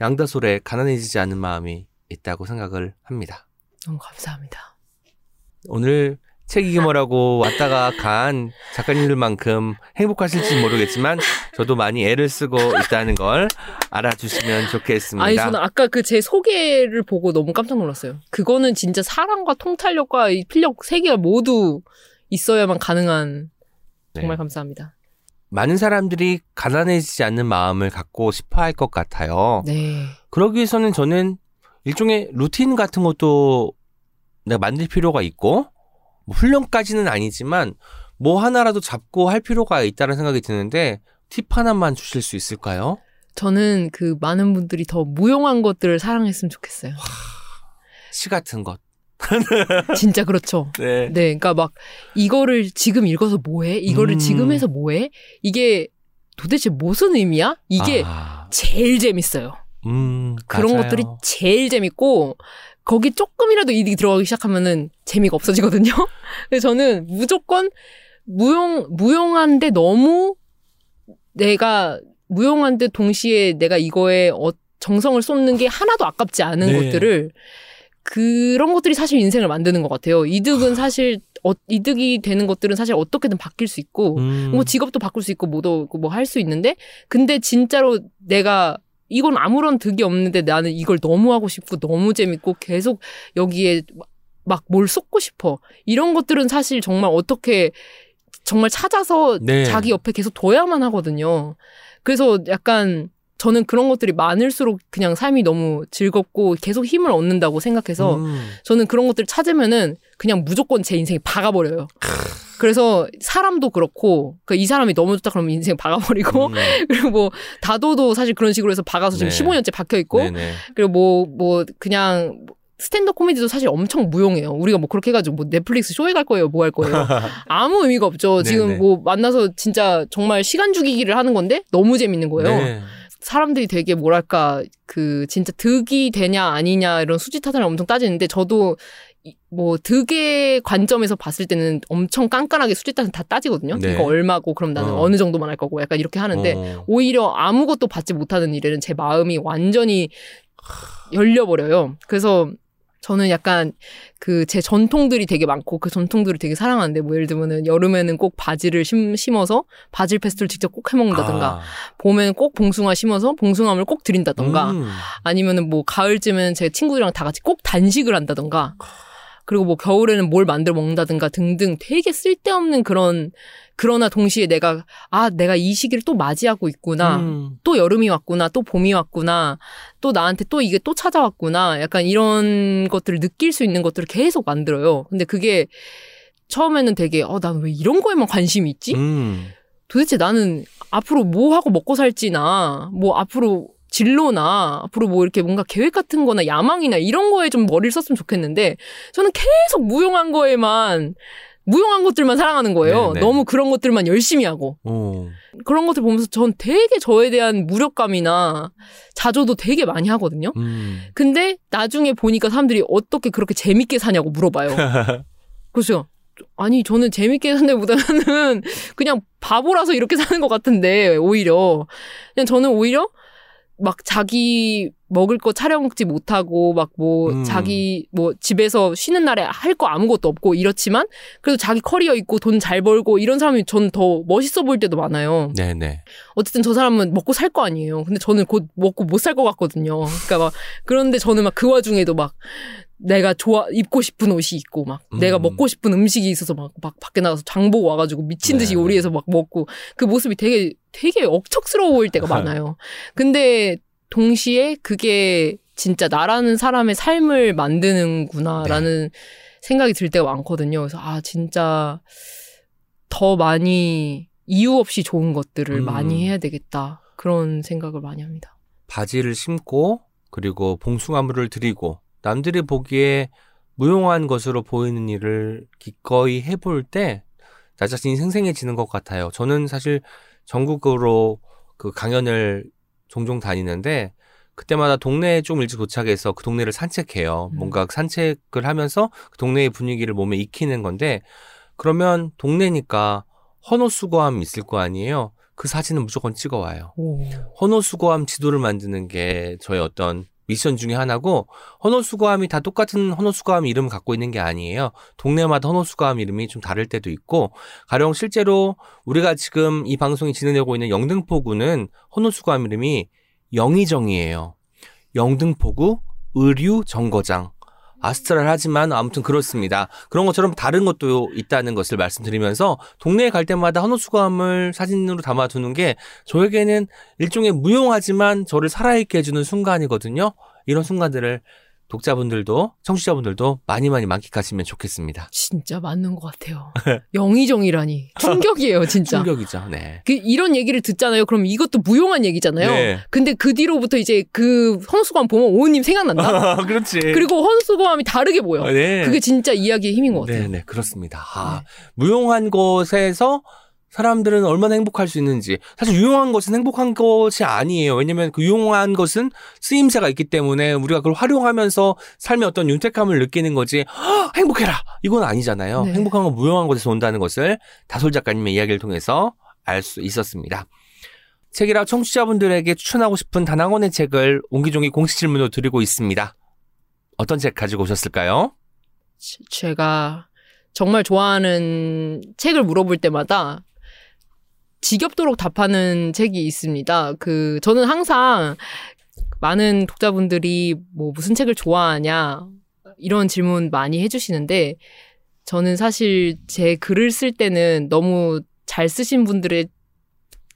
양다솔의 가난해지지 않는 마음이 있다고 생각을 합니다. 너무 감사합니다. 오늘 책 이게 뭐라고 왔다가 간 작가님들만큼 행복하실지 모르겠지만 저도 많이 애를 쓰고 있다는 걸 알아주시면 좋겠습니다. 아니 저는 아까 그 제 소개를 보고 너무 깜짝 놀랐어요. 그거는 진짜 사랑과 통찰력과 이 필력 세 개가 모두 있어야만 가능한 정말 네. 감사합니다. 많은 사람들이 가난해지지 않는 마음을 갖고 싶어 할 것 같아요. 네. 그러기 위해서는 저는 일종의 루틴 같은 것도 내가 만들 필요가 있고, 뭐 훈련까지는 아니지만, 뭐 하나라도 잡고 할 필요가 있다는 생각이 드는데, 팁 하나만 주실 수 있을까요? 저는 그 많은 분들이 더 무용한 것들을 사랑했으면 좋겠어요. 시 같은 것. [LAUGHS] 진짜 그렇죠. 네. 네, 그러니까 막 이거를 지금 읽어서 뭐해? 이거를 음. 지금 해서 뭐해? 이게 도대체 무슨 의미야? 이게 아, 제일 재밌어요. 음, 그런 맞아요. 것들이 제일 재밌고 거기 조금이라도 이득이 들어가기 시작하면은 재미가 없어지거든요. [LAUGHS] 그래서 저는 무조건 무용 무용한데 너무 내가 무용한데 동시에 내가 이거에 어, 정성을 쏟는 게 하나도 아깝지 않은 네. 것들을 그런 것들이 사실 인생을 만드는 것 같아요. 이득은 사실 어, 이득이 되는 것들은 사실 어떻게든 바뀔 수 있고 음, 뭐 직업도 바꿀 수 있고 뭐도 뭐 할 수 있는데 근데 진짜로 내가 이건 아무런 득이 없는데 나는 이걸 너무 하고 싶고 너무 재밌고 계속 여기에 막 뭘 쏟고 싶어. 이런 것들은 사실 정말 어떻게 정말 찾아서 네. 자기 옆에 계속 둬야만 하거든요. 그래서 약간 저는 그런 것들이 많을수록 그냥 삶이 너무 즐겁고 계속 힘을 얻는다고 생각해서 음. 저는 그런 것들을 찾으면은 그냥 무조건 제 인생이 박아버려요. 그래서 사람도 그렇고 그이 사람이 너무 좋다 그러면 인생 박아버리고 음. [LAUGHS] 그리고 뭐 다도도 사실 그런 식으로 해서 박아서 지금 네. 15년째 박혀 있고 네네. 그리고 뭐뭐 그냥 스탠드업 코미디도 사실 엄청 무용해요. 우리가 뭐 그렇게 해가지고 뭐 넷플릭스 쇼에 갈 거예요, 뭐 할 거예요. [LAUGHS] 아무 의미가 없죠. 지금 네네. 뭐 만나서 진짜 정말 시간 죽이기를 하는 건데 너무 재밌는 거예요. 네. 사람들이 되게 뭐랄까 그 진짜 득이 되냐 아니냐 이런 수지 타산을 엄청 따지는데 저도 이- 뭐 득의 관점에서 봤을 때는 엄청 깐깐하게 수지 타산 다 따지거든요. 네. 이거 얼마고 그럼 나는 어. 어. 느 정도만 할 거고 약간 이렇게 하는데 어. 오히려 아무것도 받지 못하는 일에는 제 마음이 완전히 열려버려요. 그래서 저는 약간 그 제 전통들이 되게 많고 그 전통들을 되게 사랑하는데 뭐 예를 들면은 여름에는 꼭 바지를 심, 심어서 바질 페스토를 직접 꼭 해먹는다든가 아. 봄에는 꼭 봉숭아 심어서 봉숭아물 꼭 드린다던가 음. 아니면은 뭐 가을쯤엔 제 친구들이랑 다 같이 꼭 단식을 한다던가 그리고 뭐 겨울에는 뭘 만들어 먹는다든가 등등 되게 쓸데없는 그런 그러나 동시에 내가 아 내가 이 시기를 또 맞이하고 있구나. 음. 또 여름이 왔구나. 또 봄이 왔구나. 또 나한테 또 이게 또 찾아왔구나. 약간 이런 것들을 느낄 수 있는 것들을 계속 만들어요. 근데 그게 처음에는 되게 어 난 왜 이런 거에만 관심이 있지? 음. 도대체 나는 앞으로 뭐 하고 먹고 살지나, 뭐 앞으로 진로나, 앞으로 뭐 이렇게 뭔가 계획 같은 거나 야망이나 이런 거에 좀 머리를 썼으면 좋겠는데, 저는 계속 무용한 거에만, 무용한 것들만 사랑하는 거예요. 네, 네. 너무 그런 것들만 열심히 하고. 오. 그런 것들 보면서 전 되게 저에 대한 무력감이나 자조도 되게 많이 하거든요. 음. 근데 나중에 보니까 사람들이 어떻게 그렇게 재밌게 사냐고 물어봐요. [LAUGHS] 그래서 아니 저는 재밌게 산다보다는 [LAUGHS] 그냥 바보라서 이렇게 사는 것 같은데 오히려 그냥 저는 오히려 막 자기 먹을 거 차려 먹지 못하고 막뭐 음. 자기 뭐 집에서 쉬는 날에 할 거 아무것도 없고 이렇지만 그래도 자기 커리어 있고 돈 잘 벌고 이런 사람이 전 더 멋있어 보일 때도 많아요. 네네. 어쨌든 저 사람은 먹고 살 거 아니에요. 근데 저는 곧 먹고 못 살 것 같거든요. 그러니까 막 그런데 저는 막 그 와중에도 막 내가 좋아 입고 싶은 옷이 있고 막 음. 내가 먹고 싶은 음식이 있어서 막, 막 밖에 나가서 장 보고 와가지고 미친 듯이 네. 요리해서 막 먹고 그 모습이 되게 되게 억척스러워 보일 때가 [LAUGHS] 많아요. 근데 동시에 그게 진짜 나라는 사람의 삶을 만드는구나라는 네. 생각이 들 때가 많거든요. 그래서 아 진짜 더 많이 이유 없이 좋은 것들을 음. 많이 해야 되겠다 그런 생각을 많이 합니다. 바지를 심고 그리고 봉숭아물을 드리고 남들이 보기에 무용한 것으로 보이는 일을 기꺼이 해볼 때 나 자신이 생생해지는 것 같아요. 저는 사실 전국으로 그 강연을 종종 다니는데 그때마다 동네에 좀 일찍 도착해서 그 동네를 산책해요. 음. 뭔가 산책을 하면서 그 동네의 분위기를 몸에 익히는 건데 그러면 동네니까 헌옷수거함이 있을 거 아니에요. 그 사진은 무조건 찍어와요. 오. 헌옷수거함 지도를 만드는 게 저의 어떤 미션 중에 하나고 헌옷수거함이 다 똑같은 헌옷수거함 이름을 갖고 있는 게 아니에요. 동네마다 헌옷수거함 이름이 좀 다를 때도 있고 가령 실제로 우리가 지금 이 방송이 진행되고 있는 영등포구는 헌옷수거함 이름이 영의정이에요. 영등포구 의류 정거장. 아스트랄하지만 아무튼 그렇습니다. 그런 것처럼 다른 것도 있다는 것을 말씀드리면서 동네에 갈 때마다 헌옷수거함을 사진으로 담아두는 게 저에게는 일종의 무용하지만 저를 살아있게 해주는 순간이거든요. 이런 순간들을 독자분들도 청취자분들도 많이 많이 만끽하시면 좋겠습니다. 진짜 맞는 것 같아요. [LAUGHS] 영의정이라니 충격이에요, 진짜. 충격이죠. 네. 그 이런 얘기를 듣잖아요. 그럼 이것도 무용한 얘기잖아요. 네. 근데 그 뒤로부터 이제 그 헌수감 보면 오님 생각난다. [LAUGHS] 그렇지. 그리고 헌수감이 다르게 보여. 네. 그게 진짜 이야기의 힘인 것 같아요. 네, 네, 그렇습니다. 아, 무용한 것에서 사람들은 얼마나 행복할 수 있는지. 사실 유용한 것은 행복한 것이 아니에요. 왜냐면 그 유용한 것은 쓰임새가 있기 때문에 우리가 그걸 활용하면서 삶의 어떤 윤택함을 느끼는 거지. "헉, 행복해라! 이건 아니잖아요. 네. 행복한 건 무용한 것에서 온다는 것을 다솔 작가님의 이야기를 통해서 알 수 있었습니다. 책이라 청취자분들에게 추천하고 싶은 단 한 권의 책을 옹기종기 공식 질문으로 드리고 있습니다. 어떤 책 가지고 오셨을까요? 제- 제가 정말 좋아하는 책을 물어볼 때마다 지겹도록 답하는 책이 있습니다. 그 저는 항상 많은 독자분들이 뭐 무슨 책을 좋아하냐 이런 질문 많이 해주시는데 저는 사실 제 글을 쓸 때는 너무 잘 쓰신 분들의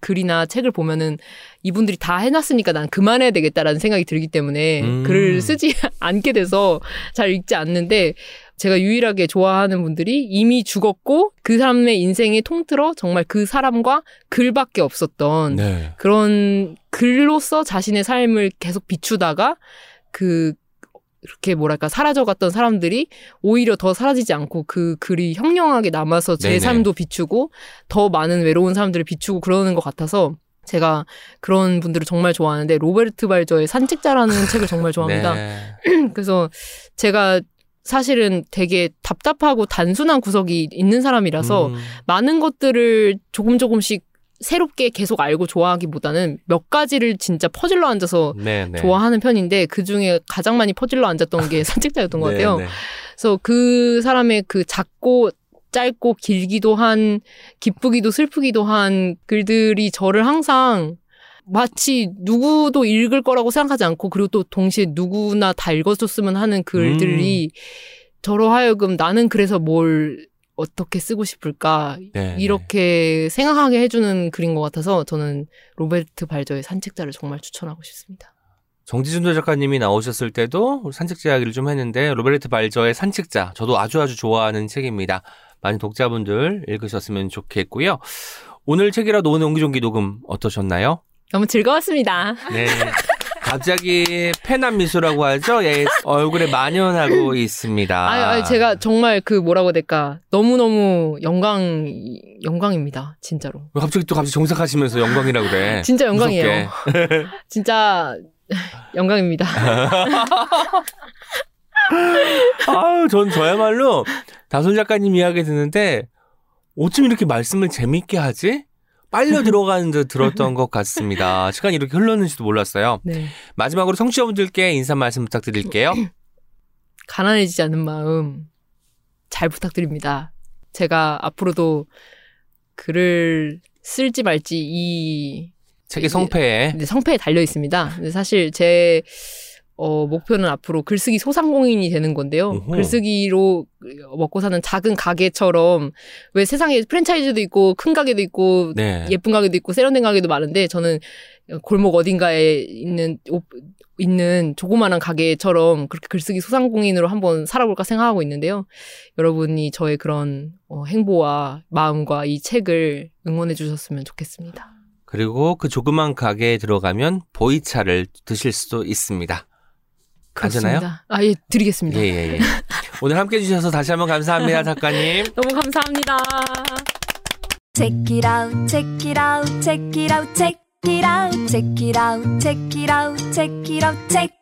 글이나 책을 보면은 이분들이 다 해놨으니까 난 그만해야 되겠다라는 생각이 들기 때문에 음. 글을 쓰지 [LAUGHS] 않게 돼서 잘 읽지 않는데 제가 유일하게 좋아하는 분들이 이미 죽었고 그 사람의 인생에 통틀어 정말 그 사람과 글밖에 없었던 네. 그런 글로서 자신의 삶을 계속 비추다가 그 이렇게 뭐랄까 사라져갔던 사람들이 오히려 더 사라지지 않고 그 글이 형령하게 남아서 제 네네. 삶도 비추고 더 많은 외로운 사람들을 비추고 그러는 것 같아서 제가 그런 분들을 정말 좋아하는데 로베르트 발저의 산책자라는 책을 정말 [LAUGHS] 좋아합니다. 네. [CLEARS THROAT] 그래서 제가 사실은 되게 답답하고 단순한 구석이 있는 사람이라서 음. 많은 것들을 조금 조금씩 새롭게 계속 알고 좋아하기보다는 몇 가지를 진짜 퍼즐로 앉아서 네, 네. 좋아하는 편인데 그 중에 가장 많이 퍼즐로 앉았던 게 [LAUGHS] 산책자였던 것 같아요. 네, 네. 그래서 그 사람의 그 작고 짧고 길기도 한 기쁘기도 슬프기도 한 글들이 저를 항상 마치 누구도 읽을 거라고 생각하지 않고 그리고 또 동시에 누구나 다 읽어줬으면 하는 글들이 저로 하여금 나는 그래서 뭘 어떻게 쓰고 싶을까 네, 이렇게 생각하게 해주는 글인 것 같아서 저는 로베르트 발저의 산책자를 정말 추천하고 싶습니다. 정지준도 작가님이 나오셨을 때도 산책자 이야기를 좀 했는데 로베르트 발저의 산책자 저도 아주 아주 좋아하는 책입니다. 많은 독자분들 읽으셨으면 좋겠고요. 오늘 책이라도 오늘 옹기종기 녹음 어떠셨나요? 너무 즐거웠습니다. 네. 갑자기 패남 미소라고 하죠. 예, 얼굴에 만연하고 [LAUGHS] 있습니다. 아유, 아유, 제가 정말 그 뭐라고 해야 될까. 너무 너무 영광, 영광입니다. 진짜로. 왜 갑자기 또 갑자기 정색하시면서 영광이라고 그래. [LAUGHS] 진짜 영광이에요. [LAUGHS] 진짜 영광입니다. 아유, 전 저야말로 다솔 작가님 이야기 듣는데 어쩜 이렇게 말씀을 재밌게 하지? 빨려 들어가는 듯 들었던 것 같습니다. [LAUGHS] 시간이 이렇게 흘렀는지도 몰랐어요. 네. 마지막으로 청취자분들께 인사 말씀 부탁드릴게요. [CLEARS THROAT] 가난해지지 않는 마음 잘 부탁드립니다. 제가 앞으로도 글을 쓸지 말지 이 책의 성패에 네, 성패에 달려 있습니다. 근데 사실 제 어, 목표는 앞으로 글쓰기 소상공인이 되는 건데요. 오호. 글쓰기로 먹고 사는 작은 가게처럼 왜 세상에 프랜차이즈도 있고 큰 가게도 있고 네. 예쁜 가게도 있고 세련된 가게도 많은데 저는 골목 어딘가에 있는 오- 있는 조그마한 가게처럼 그렇게 글쓰기 소상공인으로 한번 살아볼까 생각하고 있는데요. 여러분이 저의 그런 어, 행보와 마음과 이 책을 응원해 주셨으면 좋겠습니다. 그리고 그 조그만 가게에 들어가면 보이차를 드실 수도 있습니다. 괜찮아요? 아, 예, 드리겠습니다. 예, 예, 예. 오늘 함께 해주셔서 다시 한번 감사합니다, 작가님. 너무 감사합니다. Check it out, check it out, check it out, check it out, check it out, check it out, check it out, check.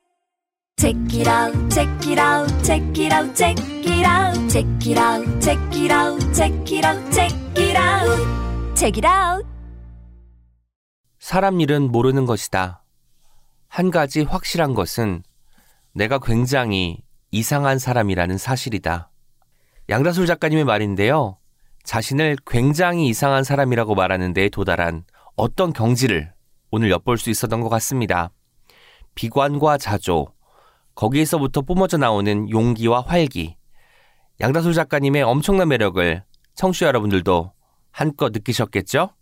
Check it out, check it out, check it out, check it out, check it out, check it out, check it out, check it out, check it out. 사람 일은 모르는 것이다. 한 가지 확실한 것은 내가 굉장히 이상한 사람이라는 사실이다. 양다솔 작가님의 말인데요. 자신을 굉장히 이상한 사람이라고 말하는 데에 도달한 어떤 경지를 오늘 엿볼 수 있었던 것 같습니다. 비관과 자조, 거기에서부터 뿜어져 나오는 용기와 활기. 양다솔 작가님의 엄청난 매력을 청취자 여러분들도 한껏 느끼셨겠죠?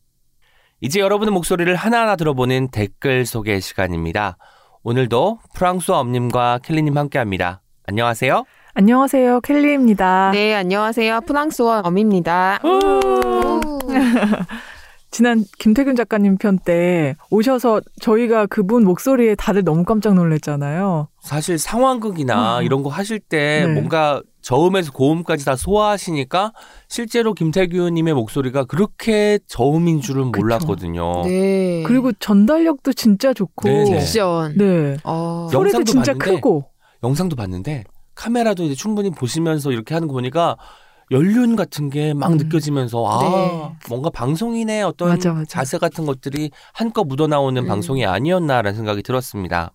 이제 여러분의 목소리를 하나하나 들어보는 댓글 소개 시간입니다. 오늘도 프랑스와 엄님과 켈리님 함께 합니다. 안녕하세요. 안녕하세요. 켈리입니다. 네, 안녕하세요. 프랑스어 엄입니다. [LAUGHS] [LAUGHS] 지난 김태균 작가님 편 때 오셔서 저희가 그분 목소리에 다들 너무 깜짝 놀랐잖아요. 사실 상황극이나 어. 이런 거 하실 때 네. 뭔가 저음에서 고음까지 다 소화하시니까 실제로 김태균님의 목소리가 그렇게 저음인 줄은 그쵸. 몰랐거든요. 네. 그리고 전달력도 진짜 좋고. 네네. 딕션. 네. 어. 영- 소리도 진짜 봤는데 크고. 영상도 봤는데 카메라도 이제 충분히 보시면서 이렇게 하는 거 보니까 연륜 같은 게막 음. 느껴지면서 아 네. 뭔가 방송인의 어떤 맞아, 맞아. 자세 같은 것들이 한껏 묻어나오는 음. 방송이 아니었나라는 생각이 들었습니다.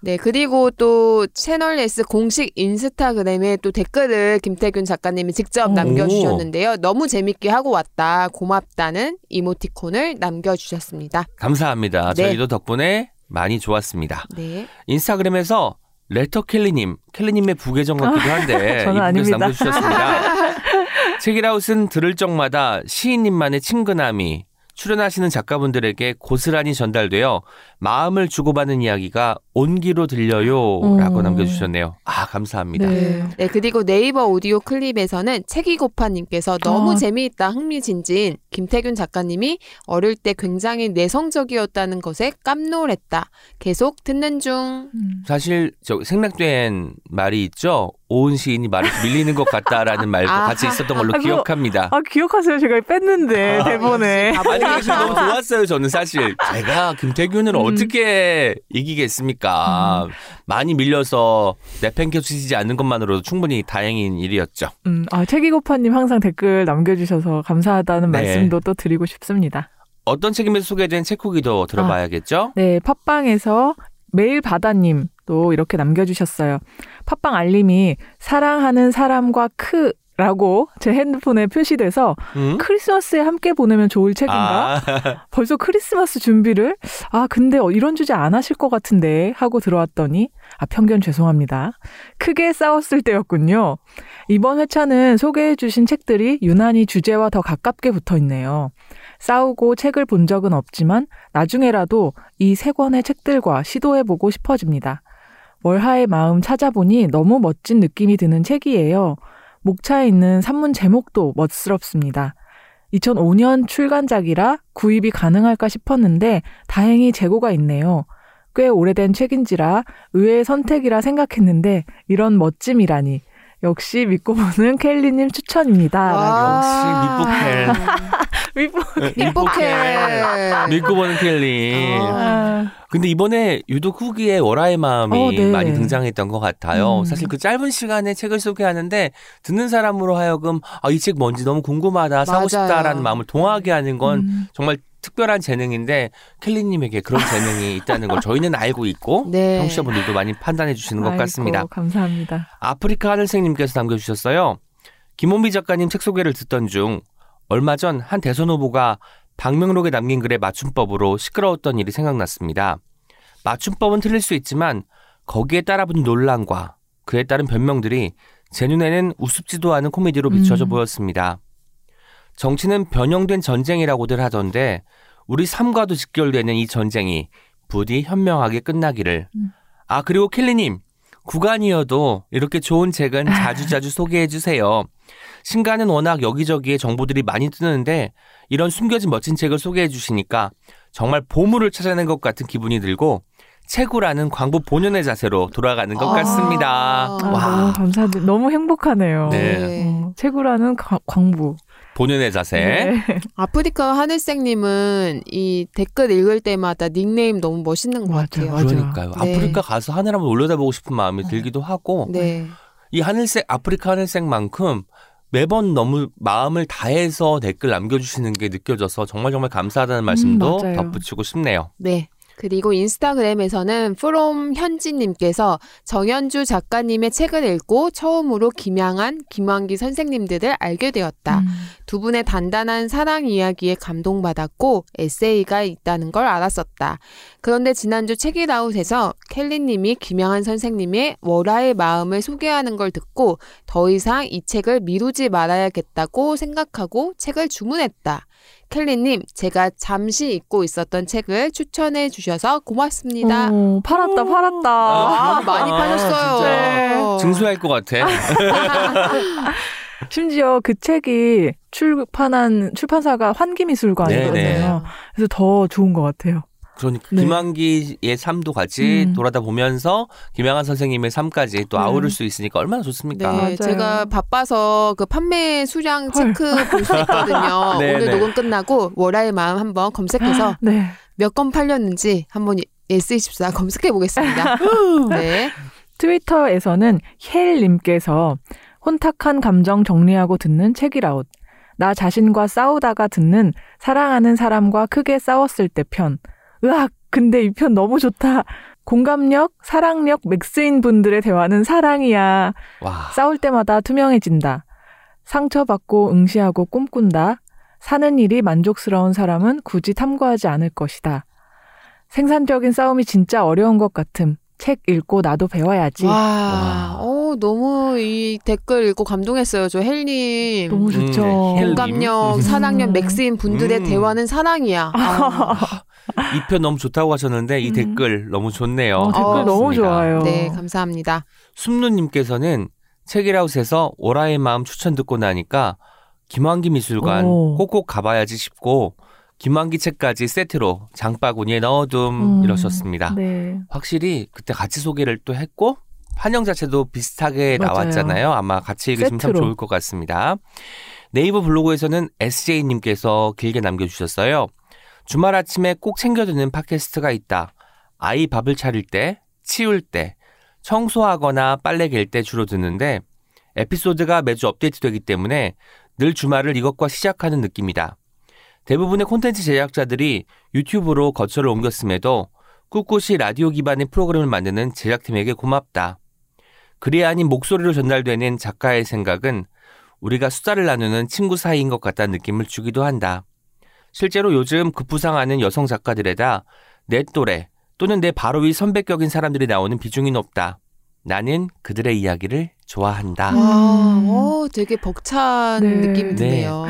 네, 그리고 또 채널 S 공식 인스타그램에 또 댓글을 김태균 작가님이 직접 오. 남겨주셨는데요. 너무 재밌게 하고 왔다. 고맙다는 이모티콘을 남겨주셨습니다. 감사합니다. 네. 저희도 덕분에 많이 좋았습니다. 네. 인스타그램에서 레터 켈리님, 켈리님의 부계정 같기도 한데 [LAUGHS] 저는 이분께서. 남겨주셨습니다. [LAUGHS] 책이라웃은 들을 적마다 시인님만의 친근함이 출연하시는 작가분들에게 고스란히 전달되어 마음을 주고받는 이야기가 온기로 들려요라고 음. 남겨주셨네요. 아 감사합니다. 네. 네, 그리고 네이버 오디오 클립에서는 책이고파님께서 너무 아. 재미있다 흥미진진 김태균 작가님이 어릴 때 굉장히 내성적이었다는 것에 깜놀했다. 계속 듣는 중. 음. 사실 저 생략된 말이 있죠. 오은 시인이 말에서 밀리는 것 같다라는 말도 아. 같이 있었던 걸로 아, 그거- 기억합니다. 아 기억하세요? 제가 뺐는데 아, 대본에. 아니 그게 지금 너무 좋았어요. 저는 사실 [LAUGHS] 제가 김태균을 음. 어떻게 이기겠습니까? 많이 밀려서 내팽겨치지 않는 것만으로도 충분히 다행인 일이었죠. 음, 아 책이고파님 항상 댓글 남겨주셔서 감사하다는 네. 말씀도 또 드리고 싶습니다. 어떤 책임에서 소개된 책 후기도 들어봐야겠죠? 네, 팟빵에서 매일 바다님 또 이렇게 남겨주셨어요. 팟빵 알림이 사랑하는 사람과 크 라고 제 핸드폰에 표시돼서 음? 크리스마스에 함께 보내면 좋을 책인가? 아, [LAUGHS] 벌써 크리스마스 준비를? 아, 근데 어, 이런 주제 안 하실 것 같은데 하고 들어왔더니 아, 편견 죄송합니다. 크게 싸웠을 때였군요. 이번 회차는 소개해 주신 책들이 유난히 주제와 더 가깝게 붙어 있네요. 싸우고 책을 본 적은 없지만 나중에라도 이 세 권의 책들과 시도해 보고 싶어집니다. 월하의 마음 찾아보니 너무 멋진 느낌이 드는 책이에요. 목차에 있는 산문 제목도 멋스럽습니다. 2005년 출간작이라 구입이 가능할까 싶었는데 다행히 재고가 있네요. 꽤 오래된 책인지라 의외의 선택이라 생각했는데 이런 멋짐이라니. 역시 믿고 보는 켈리님 추천입니다. 와. 믿고 민포켈. [LAUGHS] 믿고 보는 켈리. 아, 근데 이번에 유독 후기에 월화의 마음이 어, 네. 많이 등장했던 것 같아요. 음. 사실 그 짧은 시간에 책을 소개하는데 듣는 사람으로 하여금 아, 이 책 뭔지 너무 궁금하다, 사고 맞아요. 싶다라는 마음을 동하게 하는 건 음. 정말 특별한 재능인데 켈리님에게 그런 [LAUGHS] 재능이 있다는 걸 저희는 알고 있고 [LAUGHS] 네. 청취자분들도 많이 판단해 주시는 것 아이고, 같습니다. 감사합니다. 아프리카 하늘생님께서 남겨주셨어요. 김원미 작가님 책 소개를 듣던 중 얼마 전 한 대선 후보가 방명록에 남긴 글의 맞춤법으로 시끄러웠던 일이 생각났습니다. 맞춤법은 틀릴 수 있지만 거기에 따라붙은 논란과 그에 따른 변명들이 제 눈에는 우습지도 않은 코미디로 비춰져 음. 보였습니다. 정치는 변형된 전쟁이라고들 하던데 우리 삶과도 직결되는 이 전쟁이 부디 현명하게 끝나기를. 음. 아 그리고 켈리님 구간이어도 이렇게 좋은 책은 자주자주 소개해 주세요. 신간은 워낙 여기저기에 정보들이 많이 뜨는데 이런 숨겨진 멋진 책을 소개해 주시니까 정말 보물을 찾아낸 것 같은 기분이 들고 채구라는 광부 본연의 자세로 돌아가는 것 아. 같습니다. 아, 아, 와 너무 감사드려. 너무 행복하네요. 네. 어, 최구라는 가- 광부. 본연의 자세. 네. 아프리카 하늘색님은 이 댓글 읽을 때마다 닉네임 너무 멋있는 것 맞아요, 같아요. 그러니까요. 네. 아프리카 가서 하늘 한번 올려다보고 싶은 마음이 들기도 하고 네. 이 하늘색 아프리카 하늘색만큼 매번 너무 마음을 다해서 댓글 남겨주시는 게 느껴져서 정말 정말 감사하다는 말씀도 맞아요. 덧붙이고 싶네요. 네. 그리고 인스타그램에서는 프롬 현지님께서 정현주 작가님의 책을 읽고 처음으로 김양한, 김환기 선생님들을 알게 되었다. 음. 두 분의 단단한 사랑 이야기에 감동받았고 에세이가 있다는 걸 알았었다. 그런데 지난주 책이라웃에서 켈리님이 김양한 선생님의 월화의 마음을 소개하는 걸 듣고 더 이상 이 책을 미루지 말아야겠다고 생각하고 책을 주문했다. 켈리님, 제가 잠시 잊고 있었던 책을 추천해 주셔서 고맙습니다. 어, 팔았다, 팔았다. 아, 많이 아, 파셨어요. 진짜. 증수할 것 같아. [LAUGHS] 심지어 그 책이 출판한 출판사가 환기미술관이거든요. 네네. 그래서 더 좋은 것 같아요. 그러니까 네. 김환기의 삶도 같이 음. 돌아다 보면서 김양한 선생님의 삶까지 또 네. 아우를 수 있으니까 얼마나 좋습니까? 네, 맞아요. 제가 바빠서 그 판매 수량 헐. 체크 볼 수 있거든요. [LAUGHS] 네, 오늘 네. 녹음 끝나고 월화의 마음 한번 검색해서 네. 몇건 팔렸는지 한번 S24 검색해 보겠습니다. [LAUGHS] 네. 트위터에서는 헬님께서 혼탁한 감정 정리하고 듣는 책이라웃. 나 자신과 싸우다가 듣는 사랑하는 사람과 크게 싸웠을 때 편. 으악! 근데 이 편 너무 좋다. 공감력, 사랑력 맥스인 분들의 대화는 사랑이야. 와. 싸울 때마다 투명해진다. 상처받고 응시하고 꿈꾼다. 사는 일이 만족스러운 사람은 굳이 탐구하지 않을 것이다. 생산적인 싸움이 진짜 어려운 것 같음. 책 읽고 나도 배워야지. 와, 와. 어, 너무 이 댓글 읽고 감동했어요. 저 헬님. 너무 좋죠. 음, 네, 헬- 공감력, 음. 사랑력, max인 분들의 음. 대화는 사랑이야. 아, [LAUGHS] 이 편 너무 좋다고 하셨는데 이 음. 댓글 너무 좋네요. 어, 댓글 어, 너무. 좋아요. 네, 감사합니다. 숨누님께서는 책읽아웃에서 오라의 마음 추천 듣고 나니까 김환기 미술관 오. 꼭꼭 가봐야지 싶고 김환기 책까지 세트로 장바구니에 넣어둠 음, 이러셨습니다. 네. 확실히 그때 같이 소개를 또 했고 판형 자체도 비슷하게 맞아요. 나왔잖아요. 아마 같이 읽으시면 참 세트로. 좋을 것 같습니다. 네이버 블로그에서는 SJ님께서 길게 남겨주셨어요. 주말 아침에 꼭 챙겨 듣는 팟캐스트가 있다. 아이 밥을 차릴 때, 치울 때, 청소하거나 빨래 갤 때 주로 듣는데 에피소드가 매주 업데이트되기 때문에 늘 주말을 이것과 시작하는 느낌이다. 대부분의 콘텐츠 제작자들이 유튜브로 거처를 옮겼음에도 꿋꿋이 라디오 기반의 프로그램을 만드는 제작팀에게 고맙다. 글이 아닌 목소리로 전달되는 작가의 생각은 우리가 수다를 나누는 친구 사이인 것 같다는 느낌을 주기도 한다. 실제로 요즘 급부상하는 여성 작가들에다 내 또래 또는 내 바로 위 선배격인 사람들이 나오는 비중이 높다. 나는 그들의 이야기를 좋아한다. 음. 와, 어, 되게 벅찬 네. 느낌이 드네요.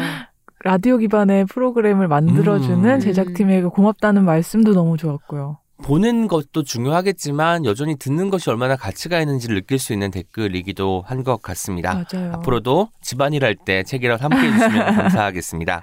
라디오 기반의 프로그램을 만들어주는 음. 제작팀에게 고맙다는 말씀도 너무 좋았고요. 보는 것도 중요하겠지만 여전히 듣는 것이 얼마나 가치가 있는지를 느낄 수 있는 댓글이기도 한 것 같습니다. 맞아요. 앞으로도 집안일 할 때 책이라도 함께 해주시면 [LAUGHS] 감사하겠습니다.